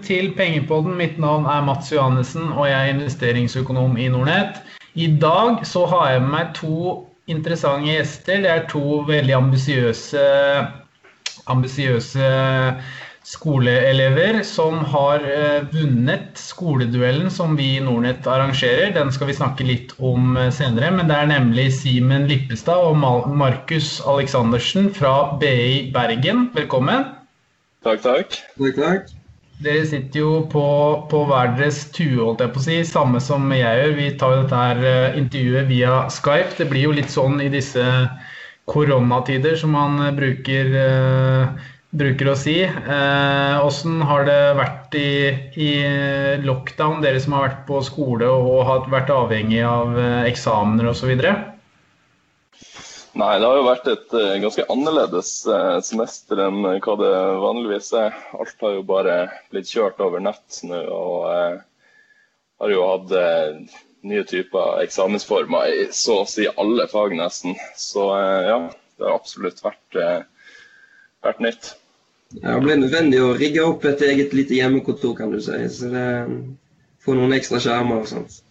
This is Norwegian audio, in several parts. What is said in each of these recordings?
velkommen til Pengepodden. Mitt navn er Mats Johannessen, og jeg er investeringsøkonom i Nordnett. I dag så har jeg med meg to interessante gjester. Det er to veldig ambisiøse ambisiøse skoleelever som har eh, vunnet skoleduellen som vi i Nordnett arrangerer. Den skal vi snakke litt om eh, senere, men det er nemlig Simen Lippestad og Markus Aleksandersen fra BI Bergen. Velkommen. Takk, takk. Takk, takk. Dere sitter jo på, på hver deres tue, holdt jeg på å si. Samme som jeg gjør. Vi tar jo dette her eh, intervjuet via Skype. Det blir jo litt sånn i disse koronatider som man bruker bruker å si. Åssen eh, har det vært i, i, lockdown, dere som har vært på skole og har vært avhengig av eh, eksamener osv.? Nei, det har jo vært et uh, ganske annerledes uh, semester enn hva det vanligvis er. Alt har jo bare blitt kjørt over nett nå, og uh, har jo hatt nye typer eksamensformer i så å si alle fag, nesten. Så ja, det har absolutt vært, vært nytt. Ja, det ble nødvendig å rigge opp et eget lite hjemmekontor, kan du si. Så det Få noen ekstra skjermer og sånt.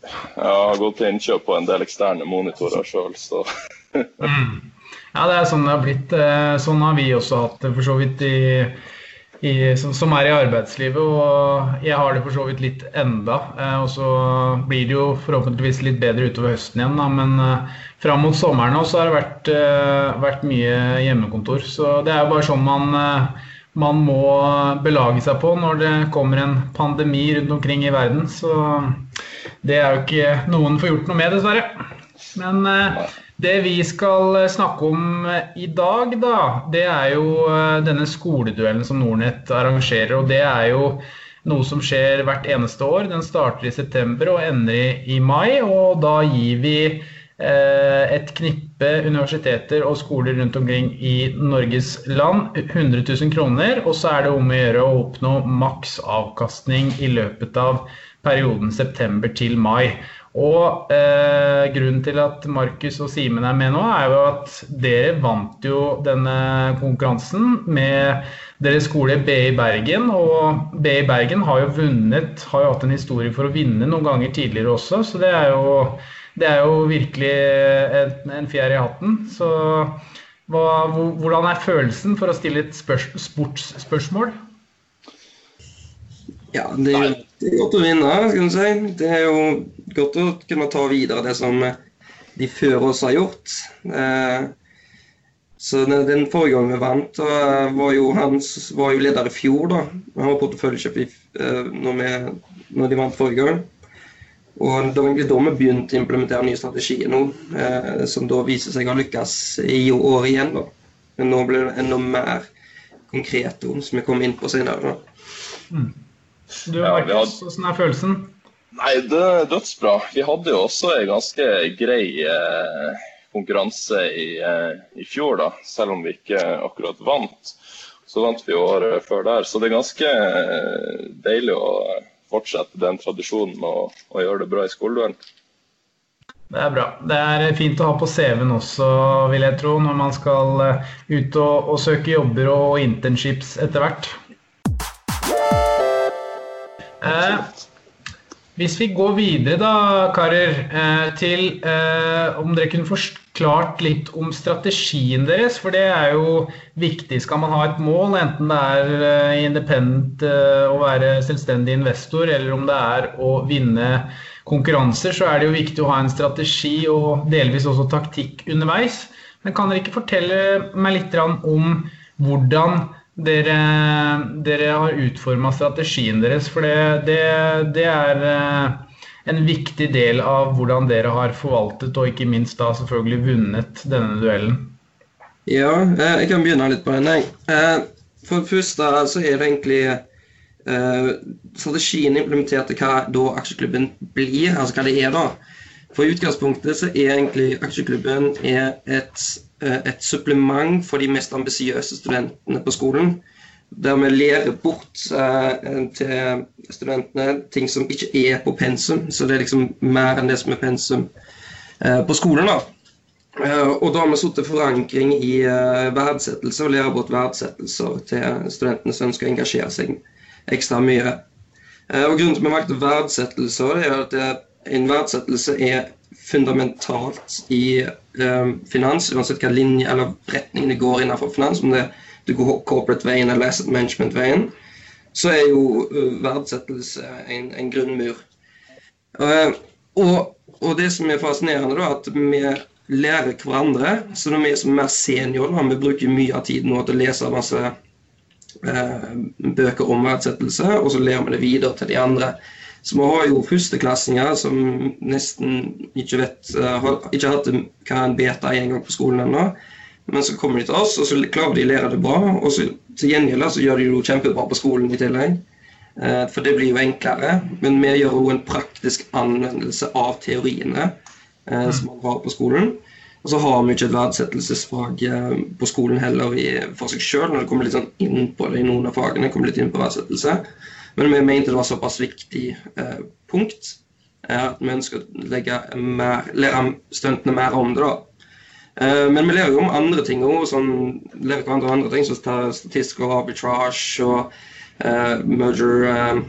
Jeg har gått til innkjøp på en del eksterne monitorer sjøl, så mm. Ja, det er sånn det har blitt. Eh, sånn har vi også hatt det for så vidt i i, som, som, er i arbeidslivet. Og jeg har det for så vidt litt enda. Eh, og så blir det jo forhåpentligvis litt bedre utover høsten igjen. Da. Men eh, fram mot sommeren nå så har det vært, vært, mye hjemmekontor. Så det er jo bare sånn man, man må belage seg på når det kommer en pandemi rundt omkring i verden. Så det er jo ikke noen får gjort noe med, dessverre. Men eh, det vi skal eh, snakke om eh, i dag, da, det er jo eh, denne skoleduellen som Nordnett arrangerer. Og det er jo noe som skjer hvert eneste år. Den starter i september og ender i, mai. Og da gir vi et knippe universiteter og skoler rundt omkring i Norges land 100 000 kroner. Og så er det om å gjøre å oppnå maks avkastning i løpet av perioden september til mai. Og eh, grunnen til at Markus og Simen er med nå, er jo at dere vant jo denne konkurransen med deres skole BI Bergen. Og BI Bergen har jo vunnet, har jo hatt en historie for å vinne noen ganger tidligere også, så det er jo, det er jo virkelig en, en fjær i hatten. Så hva, hvordan er følelsen for å stille et spørs, sportsspørsmål? Ja, det er, er godt å vinne, skal du si. Det er jo godt å kunne ta videre det som de før oss har gjort. Eh, så Den forrige gangen vi vant, var jo han var jo leder i fjor. da. Han var porteføljekjøp eh, når, når, de vant forrige gang. Og Det var egentlig da vi begynte å implementere nye strategier nå, eh, som da viser seg å lykkes i år igjen. da. Men nå blir det enda mer konkret, som vi kommer inn på senere. Mm. Du, Markus, hvordan er følelsen? Nei, det er dødsbra. Vi hadde jo også en ganske grei eh, konkurranse i, eh, i, fjor, da. Selv om vi ikke akkurat vant. Så vant vi året før der. Så det er ganske eh, deilig å fortsette den tradisjonen med å, å gjøre det bra i skoleduellen. Det er bra. Det er fint å ha på CV-en også, vil jeg tro, når man skal eh, ut og, og søke jobber og internships etter hvert. Eh, hvis vi går videre da, karer, eh, til eh, om dere kunne forklart litt om strategien deres. For det er jo viktig. Skal man ha et mål, enten det er eh, independent å være selvstendig investor, eller om det er å vinne konkurranser, så er det jo viktig å ha en strategi og delvis også taktikk underveis. Men kan dere ikke fortelle meg litt om hvordan dere, dere har utforma strategien deres. For det, det, det, er eh, en viktig del av hvordan dere har forvaltet og ikke minst da selvfølgelig vunnet denne duellen. Ja, eh, jeg kan begynne litt på den. Eh, for det første så er det egentlig strategien implementert til hva da aksjeklubben blir, altså hva det er da. For utgangspunktet så er egentlig aksjeklubben et Eh, et supplement for de mest ambisiøse studentene på skolen. Der vi lærer bort eh, til studentene ting som ikke er på pensum. Så det er liksom mer enn det som er pensum eh, på skolen. da. Og da har vi satt forankring i verdsettelse og lærer bort verdsettelser til studentene som ønsker å engasjere seg ekstra mye. Eh, og Grunnen til at vi valgte verdsettelse, det er at en verdsettelse er fundamentalt i eh, finans, uansett hva linje eller retning det går innenfor finans, om det, det går corporate-veien eller asset management-veien, så er jo uh, verdsettelse en, en grunnmur. Uh, og, og, det som er fascinerende, da, at vi lærer hverandre. Så når vi er som mer senior, da, vi bruker mye av tiden nå til å lese masse uh, bøker om verdsettelse, og så lærer vi det videre til de andre. Så vi har jo førsteklassinger som nesten ikke vet har ikke hatt hva en beta er engang på skolen ennå. Men så kommer de til oss, og så klarer de å lære det bra. Og så til gjengjeld så gjør de det jo kjempebra på skolen i tillegg. Eh, for det blir jo enklere. Men vi gjør jo en praktisk anvendelse av teoriene eh, som man har på skolen. Og så har vi ikke et verdsettelsesfag eh, på skolen heller for seg sjøl, når det kommer litt sånn inn på det i noen av fagene. kommer litt inn på verdsettelse. Men vi mente det var såpass viktig punkt at vi ønsker å legge mer, lære stuntene mer om det. da. Eh, men vi lærer jo om andre ting òg, sånn, lærer hverandre andre ting, som statistisk og arbitrage og eh, merger uh,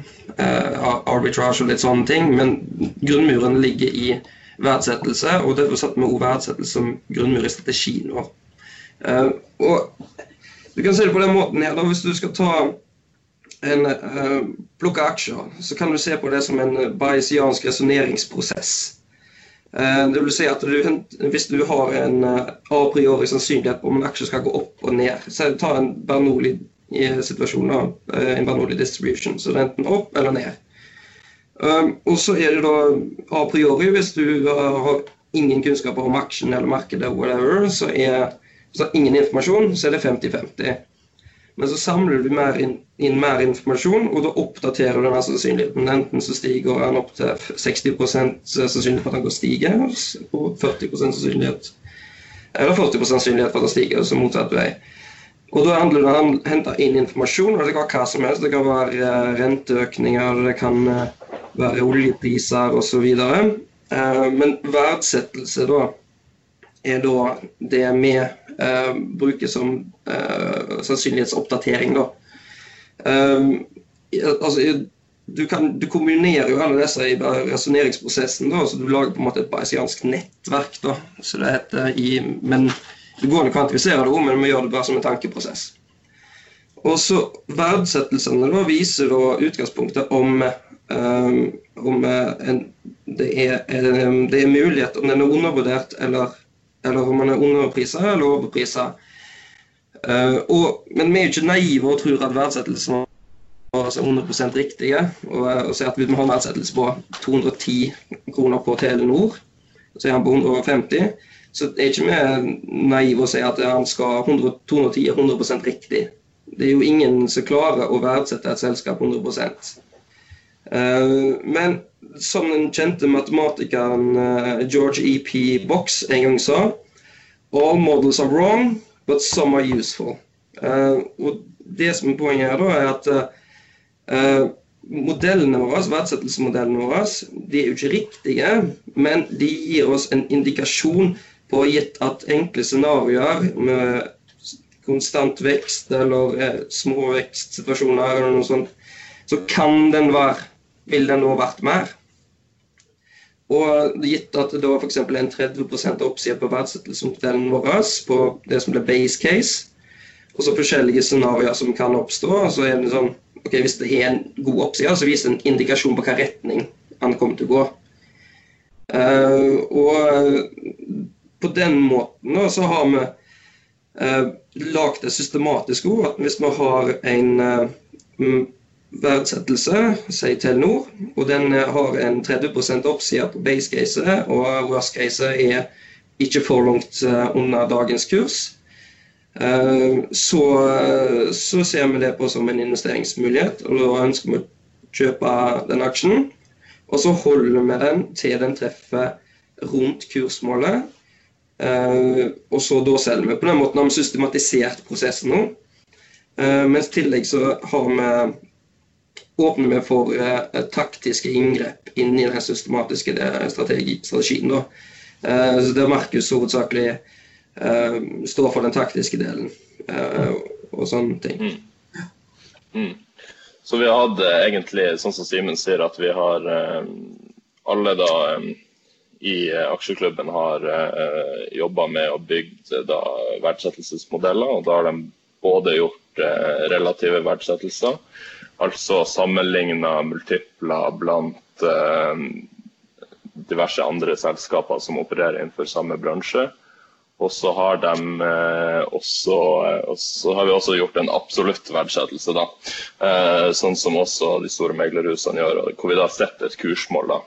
arbitrage og litt sånne ting. Men grunnmuren ligger i verdsettelse, og derfor satte vi òg verdsettelse som grunnmur i strategien vår. Og du kan se det på den måten her, da, Hvis du skal ta en plukke aksjer, så kan du se på det som en bayesiansk resonneringsprosess. Uh, det vil si at du, Hvis du har en uh, a priori sannsynlighet på om en aksje skal gå opp og ned så Ta en Bernoulli-situasjon, eh, en Bernoulli distribution. Så det er enten opp eller ned. Og så er det da a priori, hvis du har ingen kunnskaper om aksjen eller markedet, whatever, så er så ingen informasjon, så er det 50-50. Men så samler du mer inn, inn, mer informasjon, og da oppdaterer du den sannsynligheten. Enten så stiger den opp til 60% sannsynlighet for at den går stiger, og 40 sannsynlighet eller 40% sannsynlighet for at den stiger, så motsatt vei. Og Da handler det om å hente inn informasjon. og Det kan være hva som helst. Det kan være eh, renteøkninger, det kan eh, være oljepriser osv. Eh, men verdsettelse da er da det vi eh, bruker som eh, sannsynlighetsoppdatering. Da. Um, altså, du, kan, du, kombinerer jo alle disse i resonneringsprosessen, så du lager på en måte et bayesiansk nettverk. Da, så det heter i, men Det går an å kvantifisere det men vi gjør det bare som en tankeprosess. Og så Verdsettelsene da, viser da utgangspunktet om, um, om en, det, er, det er mulighet, om den er undervurdert eller eller om man er underprisa eller overprisa. Uh, og, men vi er jo ikke naive og tror at verdsettelsen vår er 100 riktige. Og, eh, og at vi har en verdsettelse på 210 kroner på Telenor, så er han på 150. Så er ikke vi naive og sier at han skal 100, 210 er 100% riktig. Det er jo ingen som klarer å verdsette et selskap 100 uh, eh, Men som den kjente matematikeren George E.P. Box en gang sa All models are wrong, but some are useful. Uh, og Det som er poenget her, da, er at uh, modellene våre, verdsettelsesmodellene våre de er jo ikke riktige, men de gir oss en indikasjon på gitt at enkle scenarioer med konstant vekst eller eh, små vekstsituasjoner eller noe sånt, så kan den være Vil den nå vært mer? Og gitt at det da f.eks. en 30% oppside på verdsettelsesmodellen vår på det som blir base case, og så forskjellige scenarioer som kan oppstå, så er det sånn ok, Hvis det er en god oppside, så viser det en indikasjon på hvilken retning han kommer til å gå. Uh, og på den måten da, så har vi uh, lagd det systematisk òg, hvis vi har en uh, verdsettelse, sier Telenor. Og den eh, har en 30% oppside på base case, og worst case er ikke for langt eh, under dagens kurs. Eh, så, så ser vi det på som en investeringsmulighet, og da ønsker vi å kjøpe den aksjen. Og så holder vi den til den treffer rundt kursmålet. og så da selger vi. På den måten har vi systematisert prosessen nå. mens i tillegg så har vi åpner vi for eh, taktiske inngrep inn i den systematiske strategi, strategien. Da. Eh, der Markus hovedsakelig eh, står for den taktiske delen eh, og sånne ting. Mm. Mm. Så vi har hatt egentlig, sånn som Simen sier, at vi har alle da i aksjeklubben har jobba med å bygge da verdsettelsesmodeller. og Da har de både gjort relative verdsettelser, altså sammenligna multipler blant diverse andre selskaper som opererer innenfor samme bransje. Og så har, de, eh, også, eh, så har vi også gjort en absolutt verdsettelse, da. Eh, sånn som også de store meglerhusene gjør, hvor vi da setter et kursmål da,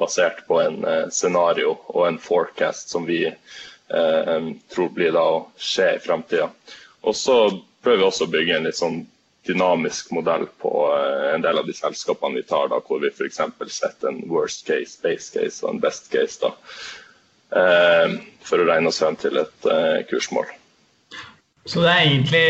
basert på en scenario og en forecast som vi tror blir da å skje i framtida. Og så prøver vi også å bygge en litt sånn dynamisk modell på en del av de selskapene vi tar, da, hvor vi f.eks. setter en worst case, base case og en best case. da. Eh, for å regne oss frem til et eh, kursmål. Så egentlig,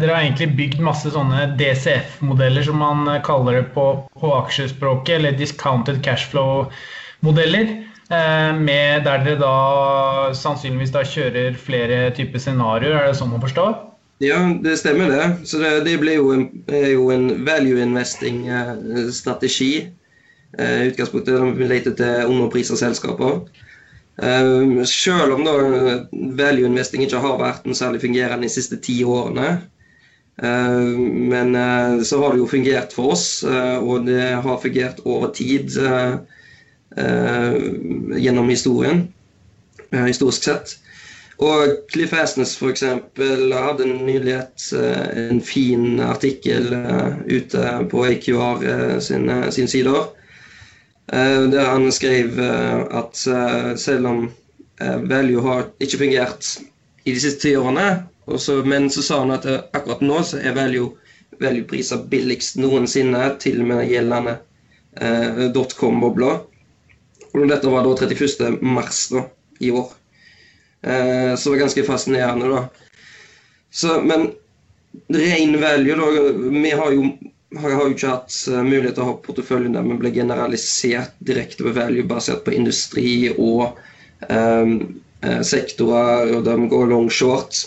dere har egentlig bygd masse sånne DCF-modeller, som man kaller det på, på aksjespråket, eller discounted cashflow-modeller. Eh, der dere da sannsynligvis da kjører flere typer scenarioer, er det sånn å forstå? Ja, det stemmer det. Så det, det blir jo en, jo en value investing-strategi. I utgangspunktet vi leter til underpriser selskaper. Uh, selv om da value investing ikke har vært noe særlig fungerende de siste ti årene, men så har det jo fungert for oss, og det har fungert over tid gjennom historien, historisk sett. Og Cliff Asnes f.eks. hadde nylig et, en fin artikkel ute på AQR sin, sin sider Eh, der han skrev eh, at eh, selv om value har ikke fungert i de siste ti årene, også, men så sa han at akkurat nå så er value, value billigst noensinne, til og med gjeldende eh, dotcom-bobla. Dette var da 31. mars i år. Eh, det var ganske fascinerende, da. Så, men ren value, da Vi har jo har, har jo ikke hatt eh, mulighet til å ha porteføljen der vi ble generalisert direkte på value basert på industri og eh, sektorer, og de går long short,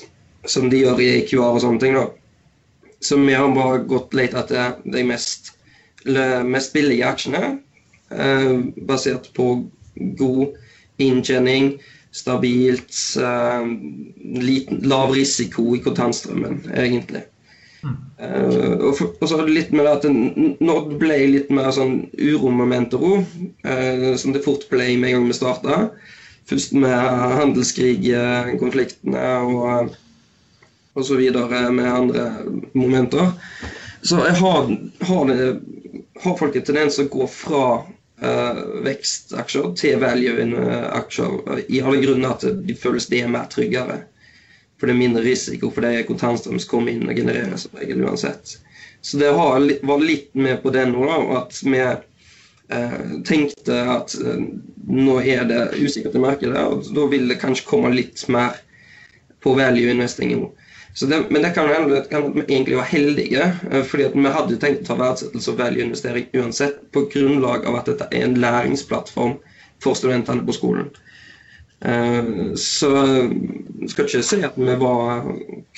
som de gjør i EQR og sånne ting. da. Så vi har bare gått lett etter de mest, mest billige aksjene, eh, basert på god inntjening, stabilt, uh, liten, lav risiko i kontantstrømmen, egentlig. Uh, og, for, og, så litt med at Nod ble litt mer sånn uromomenter òg, uh, eh, som det fort ble med en gang vi starta, først med handelskrigkonfliktene og, og så videre med andre momenter, så har, har, det, har folk en tendens til å gå fra vekstaksjer til value-aksjer i alle grunner at de føles det er mer tryggere. For det er mindre risiko, for det er kontantstrøm som kommer inn og genererer som regel uansett. Så det har, var litt med på det nå, at vi eh, tenkte at eh, nå er det usikkert i markedet, og da vil det kanskje komme litt mer på value investing nå. Det, men det kan hende at vi egentlig var heldige, eh, fordi vi hadde tenkt å ta verdsettelse og value-investering uansett, på grunnlag av at dette er en læringsplattform for studentene på skolen. Eh, så skal ikke si at vi var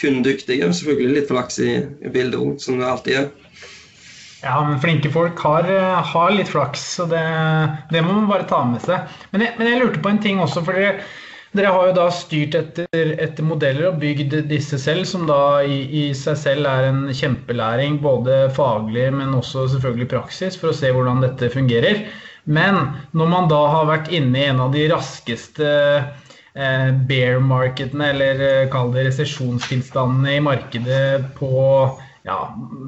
kun dyktige. Selvfølgelig litt flaks i, bildet som det alltid er. Ja, men flinke folk har, har litt flaks, så det, det, må man bare ta med seg. Men jeg, men jeg lurte på en ting også, for dere, dere har jo da styrt etter, etter, modeller og bygd disse selv, som da i, i, seg selv er en kjempelæring, både faglig, men også selvfølgelig praksis, for å se hvordan dette fungerer. Men når man da har vært inne i en av de raskeste eh, bear marketene, eller eh, kall det resesjonstilstandene i markedet på ja,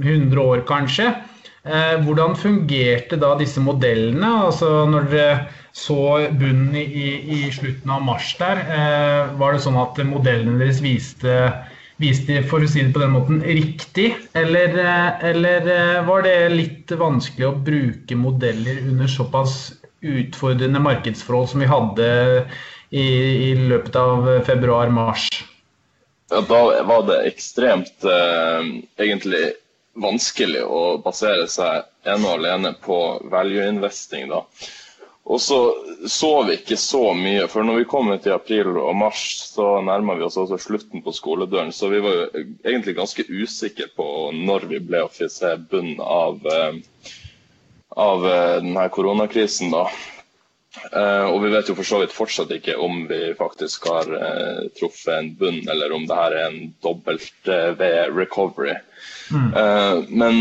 100 år kanskje, hvordan fungerte da disse modellene? Altså når dere så bunnen i, i slutten av mars der, var det sånn at modellene deres viste viste for å si det på den måten, riktig? Eller, eh, eller, eh, var det litt vanskelig å bruke modeller under såpass utfordrende markedsforhold som vi hadde i, i løpet av februar-mars? Ja, da var det ekstremt eh, egentlig vanskelig å basere seg ene og alene på value investing. da. Og så så vi ikke så mye, for når vi kom ut i april og mars, så nærma vi oss også slutten på skoledøren. Så vi var jo egentlig ganske usikre på når vi ble å se bunnen av, eh, av eh, denne koronakrisen. da. Uh, og vi vet jo for så vidt fortsatt ikke om vi faktisk har uh, truffet en bunn, eller om det her er en dobbelt uh, V-recovery. Mm. men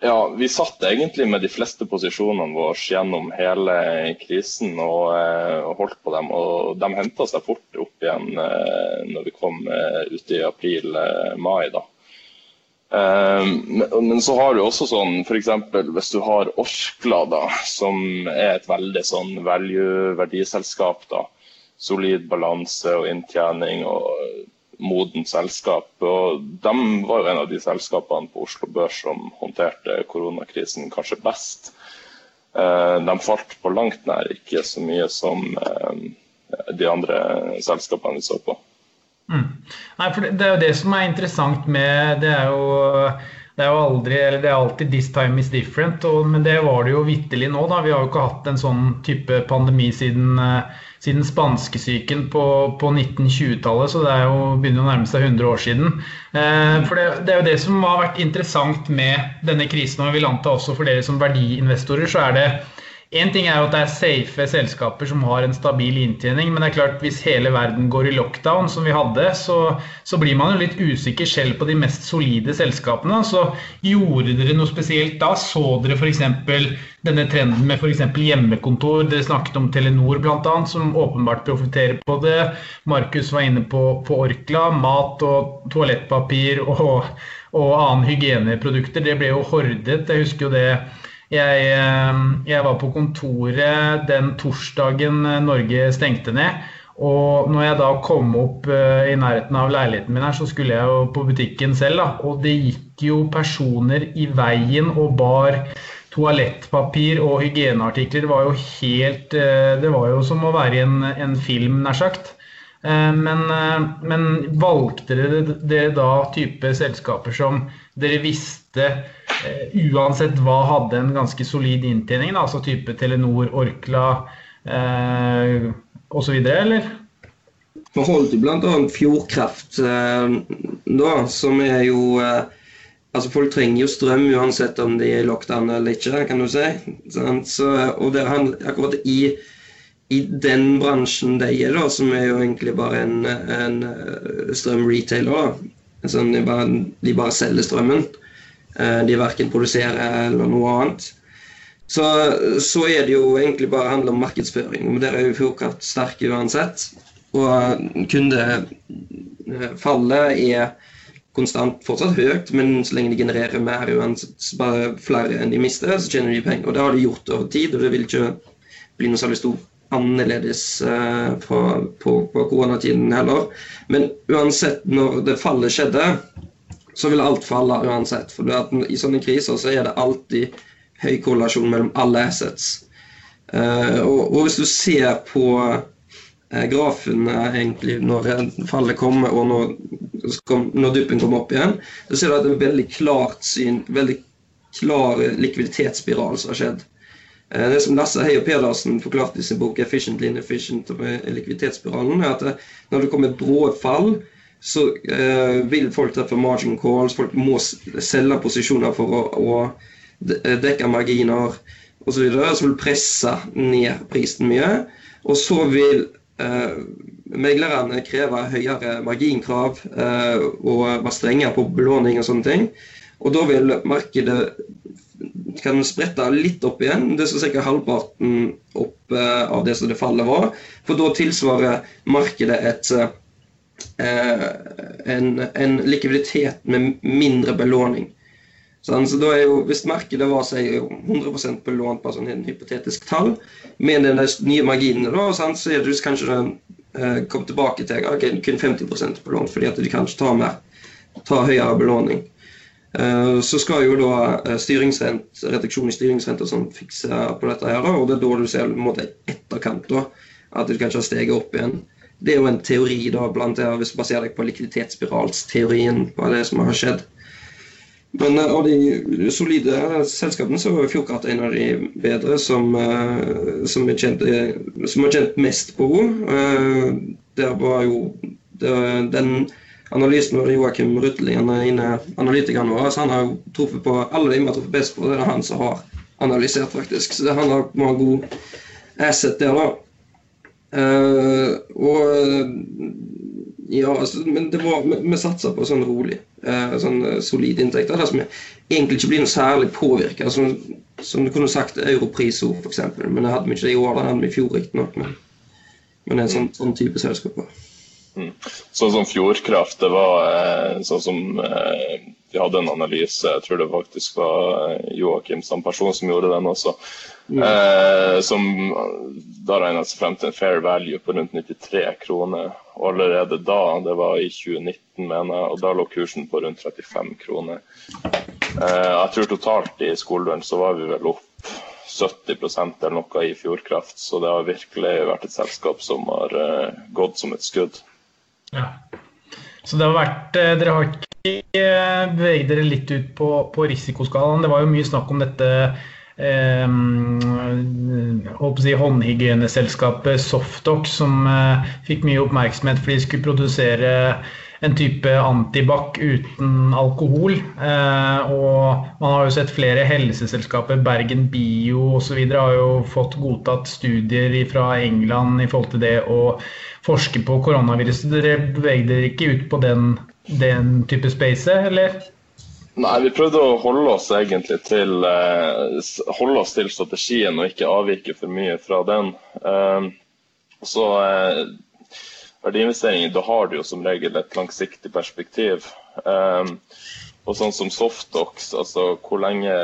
ja, vi satt egentlig med de fleste posisjonene våre gjennom hele krisen og, og holdt på dem. Og de henta seg fort opp igjen når vi kom ut i april-mai. da. Men, men så har du også sånn f.eks. hvis du har Orkla, da, som er et veldig sånn value-verdiselskap. da, Solid balanse og inntjening og modent selskap. og De var jo en av de selskapene på Oslo Børs som håndterte koronakrisen kanskje best. Eh, de falt på langt nær ikke så mye som eh, de andre selskapene vi så på. Mm. Nei, for det, det, er jo det som er interessant med Det er jo, det er jo aldri, eller det er alltid 'this time is different', og, men det var det jo vitterlig nå. da, Vi har jo ikke hatt en sånn type pandemi siden, uh, siden spanskesyken på, på 1920-tallet, så det er jo, begynner å nærme seg 100 år siden. Eh, for det, det, er jo det som har vært interessant med denne krisen, og jeg vil anta også for dere som verdiinvestorer, så er det Én ting er jo at det er safe selskaper som har en stabil inntjening, men det er klart hvis hele verden går i lockdown, som vi hadde, så, så blir man jo litt usikker selv på de mest solide selskapene. Så gjorde dere noe spesielt da? Så dere f.eks. denne trenden med f.eks. hjemmekontor? Dere snakket om Telenor bl.a., som åpenbart profitterer på det. Markus var inne på, på Orkla. Mat og toalettpapir og, og annen hygieneprodukter. Det ble jo hordet. Jeg husker jo det jeg, eh, jeg, var på kontoret den torsdagen eh, Norge stengte ned. Og når jeg da kom opp uh, i nærheten av leiligheten min her, så skulle jeg jo på butikken selv. da, Og det gikk jo personer i veien og bar toalettpapir og hygieneartikler. Det var jo helt Det var jo som å være i en, en film, nær sagt. Men, men, valgte dere, dere da type selskaper som dere visste eh, uansett hva hadde en ganske solid inntjening, da, altså type Telenor, Orkla eh, osv., eller? Vi holdt bl.a. Fjordkraft, eh, da, som er jo eh, Altså, Folk trenger jo strøm uansett om de er i lockdown eller ikke, kan du si. Så, og det handler akkurat i, i den bransjen de er, da, som er jo egentlig bare en, en eh, strømretailer, Altså de, bare, de, bare, selger strømmen. Eh, de verken produserer eller noe annet. Så, så, er det jo egentlig bare handler om markedsføring. Men der er jo Fjordkraft sterke uansett. Og kundefallet er konstant fortsatt høyt, men så lenge de genererer mer uansett bare flere enn de mister, så tjener de penger. Og det har de gjort over tid, og det vil ikke bli noe særlig stor annerledes på, på, på, koronatiden heller. Men uansett, når det fallet skjedde, så vil alt falle uansett. For i sånne kriser så er det alltid høy korrelasjon mellom alle assets. Uh, og, hvis du ser på uh, grafen egentlig når fallet kommer og når, når duppen kommer opp igjen, så ser du at det er en veldig klart syn, veldig klar likviditetsspiral som har skjedd. Eh, det som Lasse Heier Pedersen forklarte i sin bok 'Efficiently Inefficient' om likviditetsspiralen, er at eh, når det kommer brå fall, så eh, vil folk treffe margin calls, folk må selge posisjoner for å, å dekke marginer osv. Så, videre, så vil presse ned prisen mye. Og så vil eh, meglerne kreve høyere marginkrav eh, og være strengere på belåning og sånne ting. Og da vil markedet kan sprette litt opp igjen. Det er ca. halvparten opp eh, av det som det fallet var. For da tilsvarer markedet et, eh, en, en, likviditet med mindre belåning. Sånn, så jo, Hvis markedet var seg 100% belånt på sånn en hypotetisk tall, med de nye marginene, da, sånn, så er det kanskje den eh, kom tilbake til okay, kun 50% belånt, fordi at de kanskje tar, mer, tar høyere belåning. Eh, så skal jo da styringsrent, reduksjon i styringsrenta sånn fikse på dette, her, og det er da du ser på en måte etterkant da, at du kanskje har steget opp igjen. Det er jo en teori da, blant det, hvis du baserer deg på likviditetsspiralsteorien, på det som har skjedd. Men uh, av de solide selskapene så var Fjordkraft en av de bedre som, uh, som, kjent, som har kjent mest på henne. der var jo det, den analysen var Joakim Rutli, er analytikeren vår. Så han har truffet på alle de vi har truffet best på. Det er han som har analysert, faktisk. Så det, han har, må ha god asset der, da. Uh, og ja, altså, men det var, vi, vi satsa på sånn rolig, uh, sånn solid inntekt. Det som egentlig ikke blir noe særlig påvirka. Som, som, du kunne sagt Europriso, f.eks. Men det hadde vi ikke i år. Det hadde vi i fjor, riktignok. Men, men det er sånn, sånn type selskaper. Mm. Sånn som Fjordkraft, det var eh, sånn som De Vi hadde en analyse, jeg tror det faktisk var eh, Joakim som person som gjorde den også. Mm. Eh, som da regna seg frem til en fair value på rundt 93 kroner. Og allerede da, det var i 2019, mener jeg, og da lå kursen på rundt 35 kroner. Eh, jeg tror totalt i skoledøren så var vi vel opp 70% eller noe i Fjordkraft. Så det har virkelig vært et selskap som har eh, gått som et skudd. Ja. Så det har vært eh, Dere har ikke eh, beveget dere litt ut på, på risikoskalaen. Det var jo mye snakk om dette eh, si håndhygieneselskapet Softox, som eh, fikk mye oppmerksomhet fordi de skulle produsere en type antibac uten alkohol. Eh, og man har jo sett flere helseselskaper, Bergen Bio osv. har jo fått godtatt studier fra England i forhold til det å forske på koronaviruset. Dere beveger dere ikke ut på den, den type space, eller? Nei, vi prøvde å holde oss egentlig til, eh, holde oss til strategien og ikke avvike for mye fra den. Eh, så verdiinvesteringer, da har du jo som regel et langsiktig perspektiv. Um, og sånn som Softox, altså hvor lenge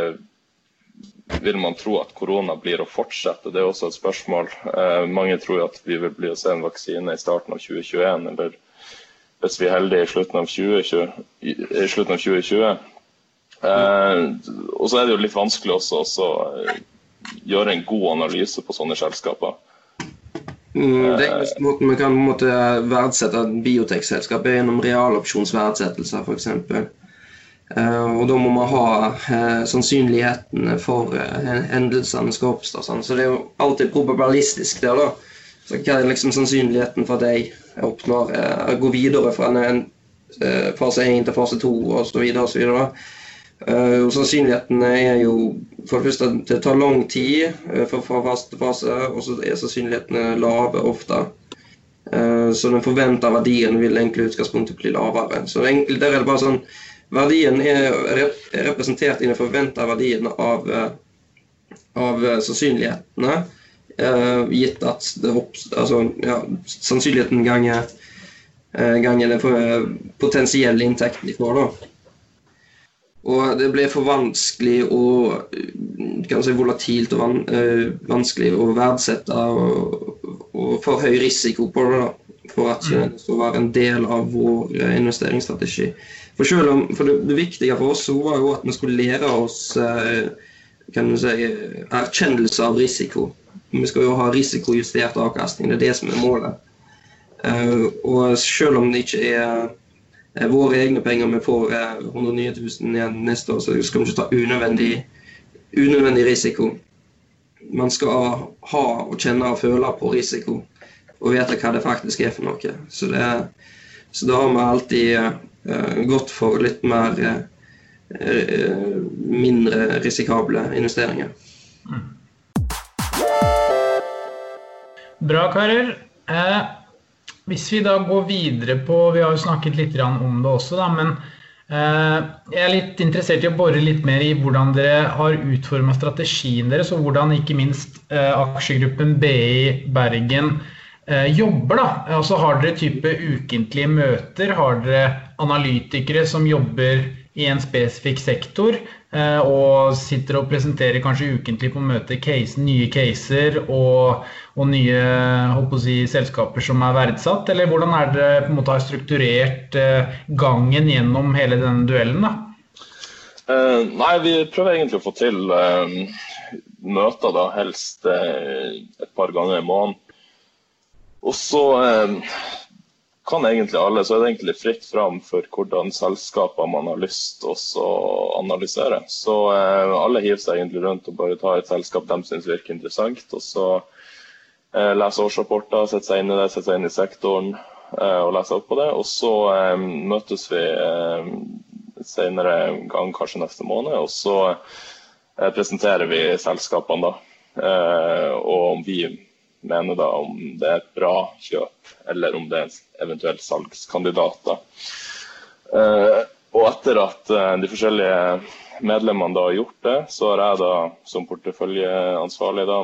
vil man tro at korona blir å fortsette? Det er også et spørsmål. Uh, mange tror at vi vil bli å se en vaksine i starten av 2021, eller hvis vi er heldige i slutten av 2020. I, slutten av 2020. Uh, og så er det jo litt vanskelig også å gjøre en god analyse på sånne selskaper. Mm, det eneste måten vi kan på en måte verdsette biotekselskap er gjennom realopsjonsverdsettelser, f.eks. Uh, og da må man ha uh, sannsynlighetene for uh, hendelsene skal oppstå. Sånn. Så det er jo alltid probabilistisk der, da. Så hva er liksom sannsynligheten for at jeg oppnår uh, går videre fra en, en fase 1 til fase 2 osv. osv. Uh, og sannsynligheten er jo for det første det tar lang tid uh, fra fase til fase, og så er sannsynlighetene lave ofte. Uh, så den forventa verdien vil egentlig utgangspunktet bli lavere. Så egentlig, der er det bare sånn Verdien er, er representert i den forventa verdien av, av sannsynlighetene, gitt at det oppstår altså, ja, sannsynligheten ganger, ganger den potensielle inntekten de får. da. Og det ble for vanskelig og kan si volatilt og van, øh, vanskelig å verdsette og, og, for høy risiko på det. da, For at mm. skal være en del av vår eh, investeringsstrategi. For, selv om, for det, det, viktige for oss var jo at vi skulle lære oss øh, kan du si, erkjennelse av risiko. Vi skal jo ha risikojustert avkastning. Det er det som er målet. Uh, og selv om det ikke er Eh, våre egne penger. Vi får 109 000 igjen neste år, så skal vi ikke ta unødvendig, unødvendig risiko. Man skal ha og kjenne og føle på risiko og vite hva det faktisk er for noe. Så, det, så da har vi alltid uh, gått for litt mer mindre risikable investeringer. Bra, karer. Eh, hvis vi da går videre på Vi har jo snakket litt om det også, da, men eh, jeg er litt interessert i å bore litt mer i hvordan dere har utforma strategien deres, og hvordan ikke minst eh, aksjegruppen BI Bergen eh, jobber. da. Altså Har dere type ukentlige møter? Har dere analytikere som jobber i en spesifikk sektor? Eh, og sitter og presenterer kanskje ukentlig på møte case, nye caser og, og nye si, selskaper som er verdsatt? Eller hvordan er det på en måte har strukturert eh, gangen gjennom hele denne duellen? da? Uh, nei, vi prøver egentlig å få til uh, møter, da, helst uh, et par ganger i måneden. Og så kan egentlig alle, så er det egentlig fritt fram for hvordan selskaper man har lyst til å analysere. Så eh, alle hiver seg egentlig rundt og bare tar et selskap de syns virker interessant. Og så eh, leser årsrapporter, setter seg inn i det, setter seg inn i sektoren eh, og leser opp på det. Og så eh, møtes vi eh, senere gang, kanskje neste måned, og så eh, presenterer vi selskapene da. og om vi mener da om det er bra kjøp, eller om det er eventuelt salgskandidater. Eh, og etter at eh, de forskjellige medlemmene da har gjort det, så har jeg da som porteføljeansvarlig da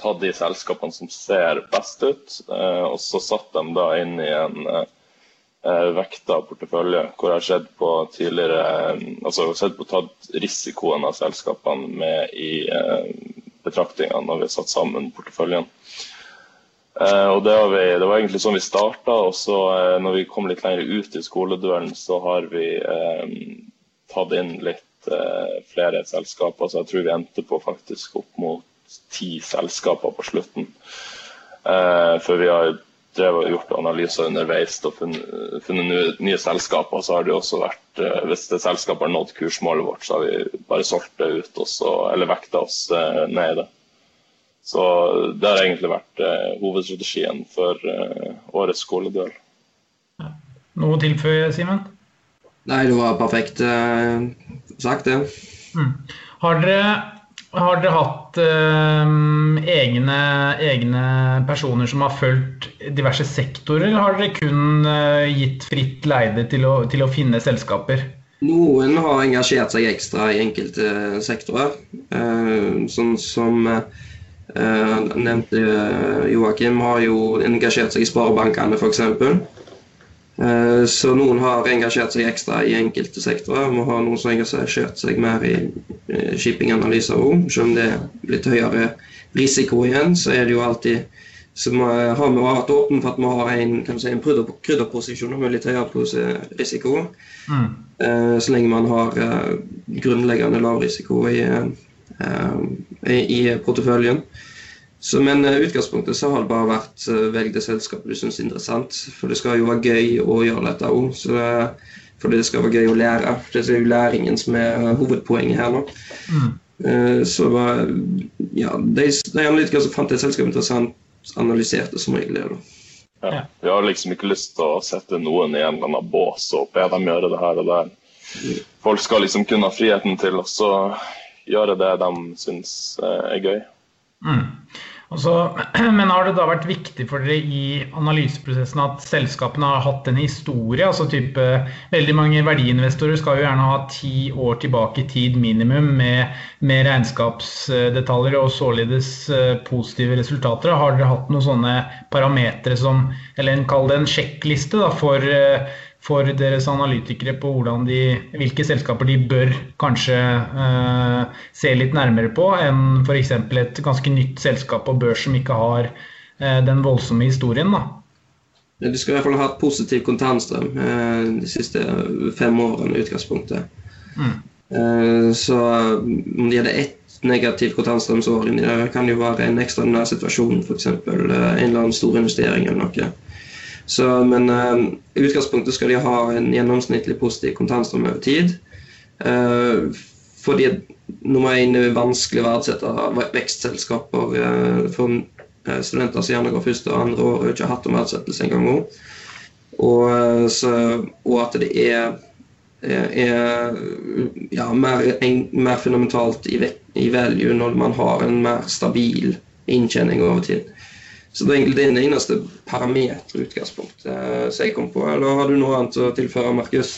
tatt de selskapene som ser best ut, eh, og så satt dem da inn i en vekta portefølje hvor jeg har sett på tidligere altså sett på tatt risikoen av selskapene med i betraktningene når vi har satt sammen porteføljen. Eh, og det, vi, det, var egentlig sånn vi starta. Og så eh, når vi kom litt lenger ut i skoledøren, så har vi eh, tatt inn litt eh, flere selskaper. Så jeg tror vi endte på faktisk opp mot ti selskaper på slutten. Eh, for vi har drevet, gjort analyser underveis og funnet, funnet nye, nye, selskaper. Så har det også vært, eh, hvis det selskapet har nådd kursmålet vårt, så har vi bare solgt det ut også, eller vekta oss ned i det. Så det har egentlig vært eh, hovedstrategien for eh, årets skoleduell. Noe å tilføye, Simen? Nei, det var perfekt eh, sagt, det. Mm. Har, dere, har dere hatt eh, egne, egne, personer som har fulgt diverse sektorer, eller har dere kun eh, gitt fritt leide til å, til å finne selskaper? Noen har engasjert seg ekstra i enkelte sektorer, eh, sånn som Uh, nevnte uh, Joakim har jo engasjert seg i sparebankene f.eks. Uh, så noen har engasjert seg ekstra i enkelte sektorer. Vi har noen som har engasjert seg mer i uh, shippinganalyser òg. Selv om det er litt høyere risiko igjen, så er det jo alltid så vi har vi vært åpne for at vi har en, si, en krydderposisjon med litt høyere risiko. Mm. Uh, så lenge man har grunnleggende lav risiko i i porteføljen. Så, men uh, utgangspunktet så har det bare vært uh, velg det selskapet du syns er interessant. For det skal jo være gøy å gjøre dette òg. Fordi det skal være gøy å lære. Det er jo læringen som er uh, hovedpoenget her nå. Mm. så ja, de, de analytikere som fant det selskapet interessant, analyserte som regel det. Ja, vi har liksom ikke lyst til å sette noen i en eller annen bås og be dem gjøre det her og der. Mm. Folk skal liksom kunne ha friheten til å gjøre det de syns eh, er gøy. Mm. Også, men har det da vært viktig for dere i analyseprosessen at selskapene har hatt en historie? altså type, Veldig mange verdiinvestorer skal jo gjerne ha ti år tilbake i tid minimum med, med regnskapsdetaljer og således eh, positive resultater. Har dere hatt noen sånne parametere som, eller kall det en sjekkliste da, for uh, for deres analytikere på de, hvilke selskaper de bør kanskje eh, se litt nærmere på, enn f.eks. et ganske nytt selskap på børs som ikke har eh, den voldsomme historien. da. De skal i hvert fall ha hatt positiv kontantstrøm eh, de siste fem årene i utgangspunktet. Mm. Så om de hadde ett negativ kontantstrømsår kan jo være en ekstraordinær situasjon, f.eks. en eller annen stor investering eller noe. Så, men uh, i utgangspunktet skal de ha en gjennomsnittlig positiv kontantstrøm over tid. Uh, fordi nummer én er vanskelig å verdsette vekstselskaper uh, for studenter som gjerne går første og andre år og ikke har hatt om verdsettelse engang. Og, så, og at det er, er ja, mer, en, mer, fundamentalt i, i value når man har en mer stabil inntjening over tid. Så det er egentlig det eneste parameterutgangspunktet eh, som jeg kom på. Eller har du noe annet å tilføre, Markus?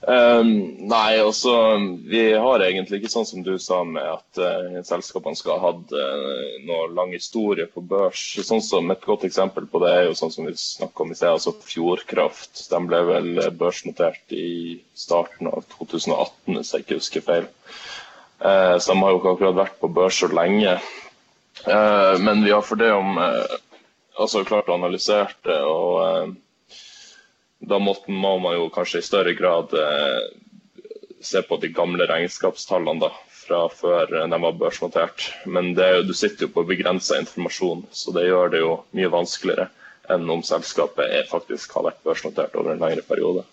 Um, nei, altså vi har egentlig ikke sånn som du sa med at uh, selskapene skal ha hatt uh, noe lang historie på børs. Sånn som Et godt eksempel på det er jo sånn som vi snakka om i sted, altså Fjordkraft. De ble vel børsnotert i starten av 2018, hvis jeg ikke husker feil. Uh, så de har jo ikke akkurat vært på børs så lenge. Eh, men vi har for det om eh, altså klart å analysere det. og eh, Da måtte, må man jo kanskje i større grad se på de gamle regnskapstallene da, fra før de var børsnotert. Men det, du sitter jo på begrensa informasjon, så det gjør det jo mye vanskeligere enn om selskapet er, faktisk har vært børsnotert over en lengre periode.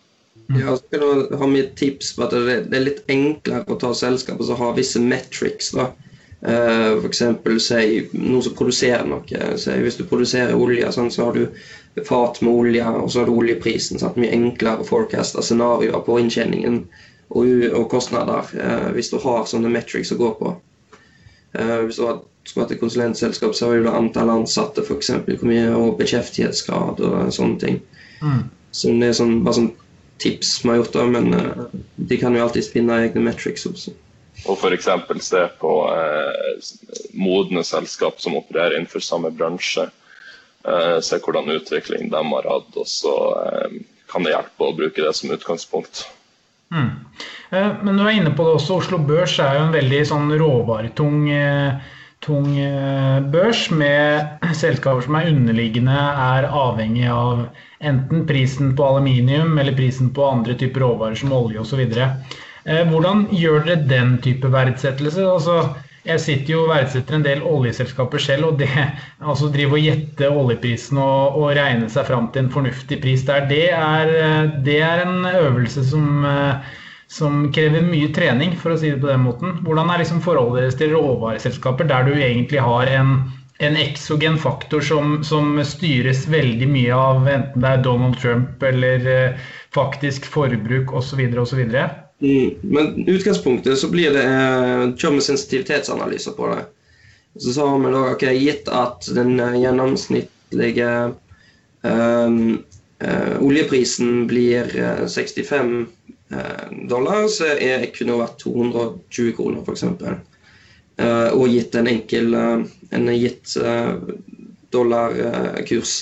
Ja, så har mye ha tips på at det, er litt enklere å ta selskap som har visse metrics. da. Uh, F.eks. si noe som produserer noe. Si, hvis du produserer olje, sånn, så har du fat med olje, og så har du oljeprisen. Sånn, Mye enklere å forecaste scenarioer på inntjeningen og, og kostnader uh, hvis du har sånne metrics å gå på. Uh, hvis du har skulle hatt et konsulentselskap, så har du antall ansatte, f.eks. Hvor mye og beskjeftighetsgrad og sånne ting. Mm. Så det er sånn, bare sånn tips vi har gjort, da, men de kan jo alltid finne egne metrics også og f.eks. se på eh, modne selskap som opererer innenfor samme bransje. Eh, se hvordan utvikling de har hatt, og så eh, kan det hjelpe å bruke det som utgangspunkt. Mm. Men du er inne på det også. Oslo Børs er jo en veldig sånn råvaretung tung børs med selskaper som er underliggende, er avhengig av enten prisen på aluminium eller prisen på andre typer råvarer som olje osv. Eh, hvordan gjør dere den type verdsettelse? Altså, jeg sitter jo og verdsetter en del oljeselskaper selv, og det altså drive og gjette oljeprisen og, og, regne seg fram til en fornuftig pris der, det er, eh, det er en øvelse som, eh, som, krever mye trening, for å si det på den måten. Hvordan er liksom forholdet deres til råvareselskaper der du egentlig har en, en eksogen faktor som, som, styres veldig mye av enten det er Donald Trump eller faktisk forbruk osv. osv.? Mm, men utgangspunktet så blir det kjører vi sensitivitetsanalyser på det. Så sa vi da ok, gitt at den eh, gjennomsnittlige um, uh, oljeprisen blir 65 uh, dollar, så er Equinor verdt 220 kroner, f.eks. Uh, og gitt en enkel en gitt dollarkurs.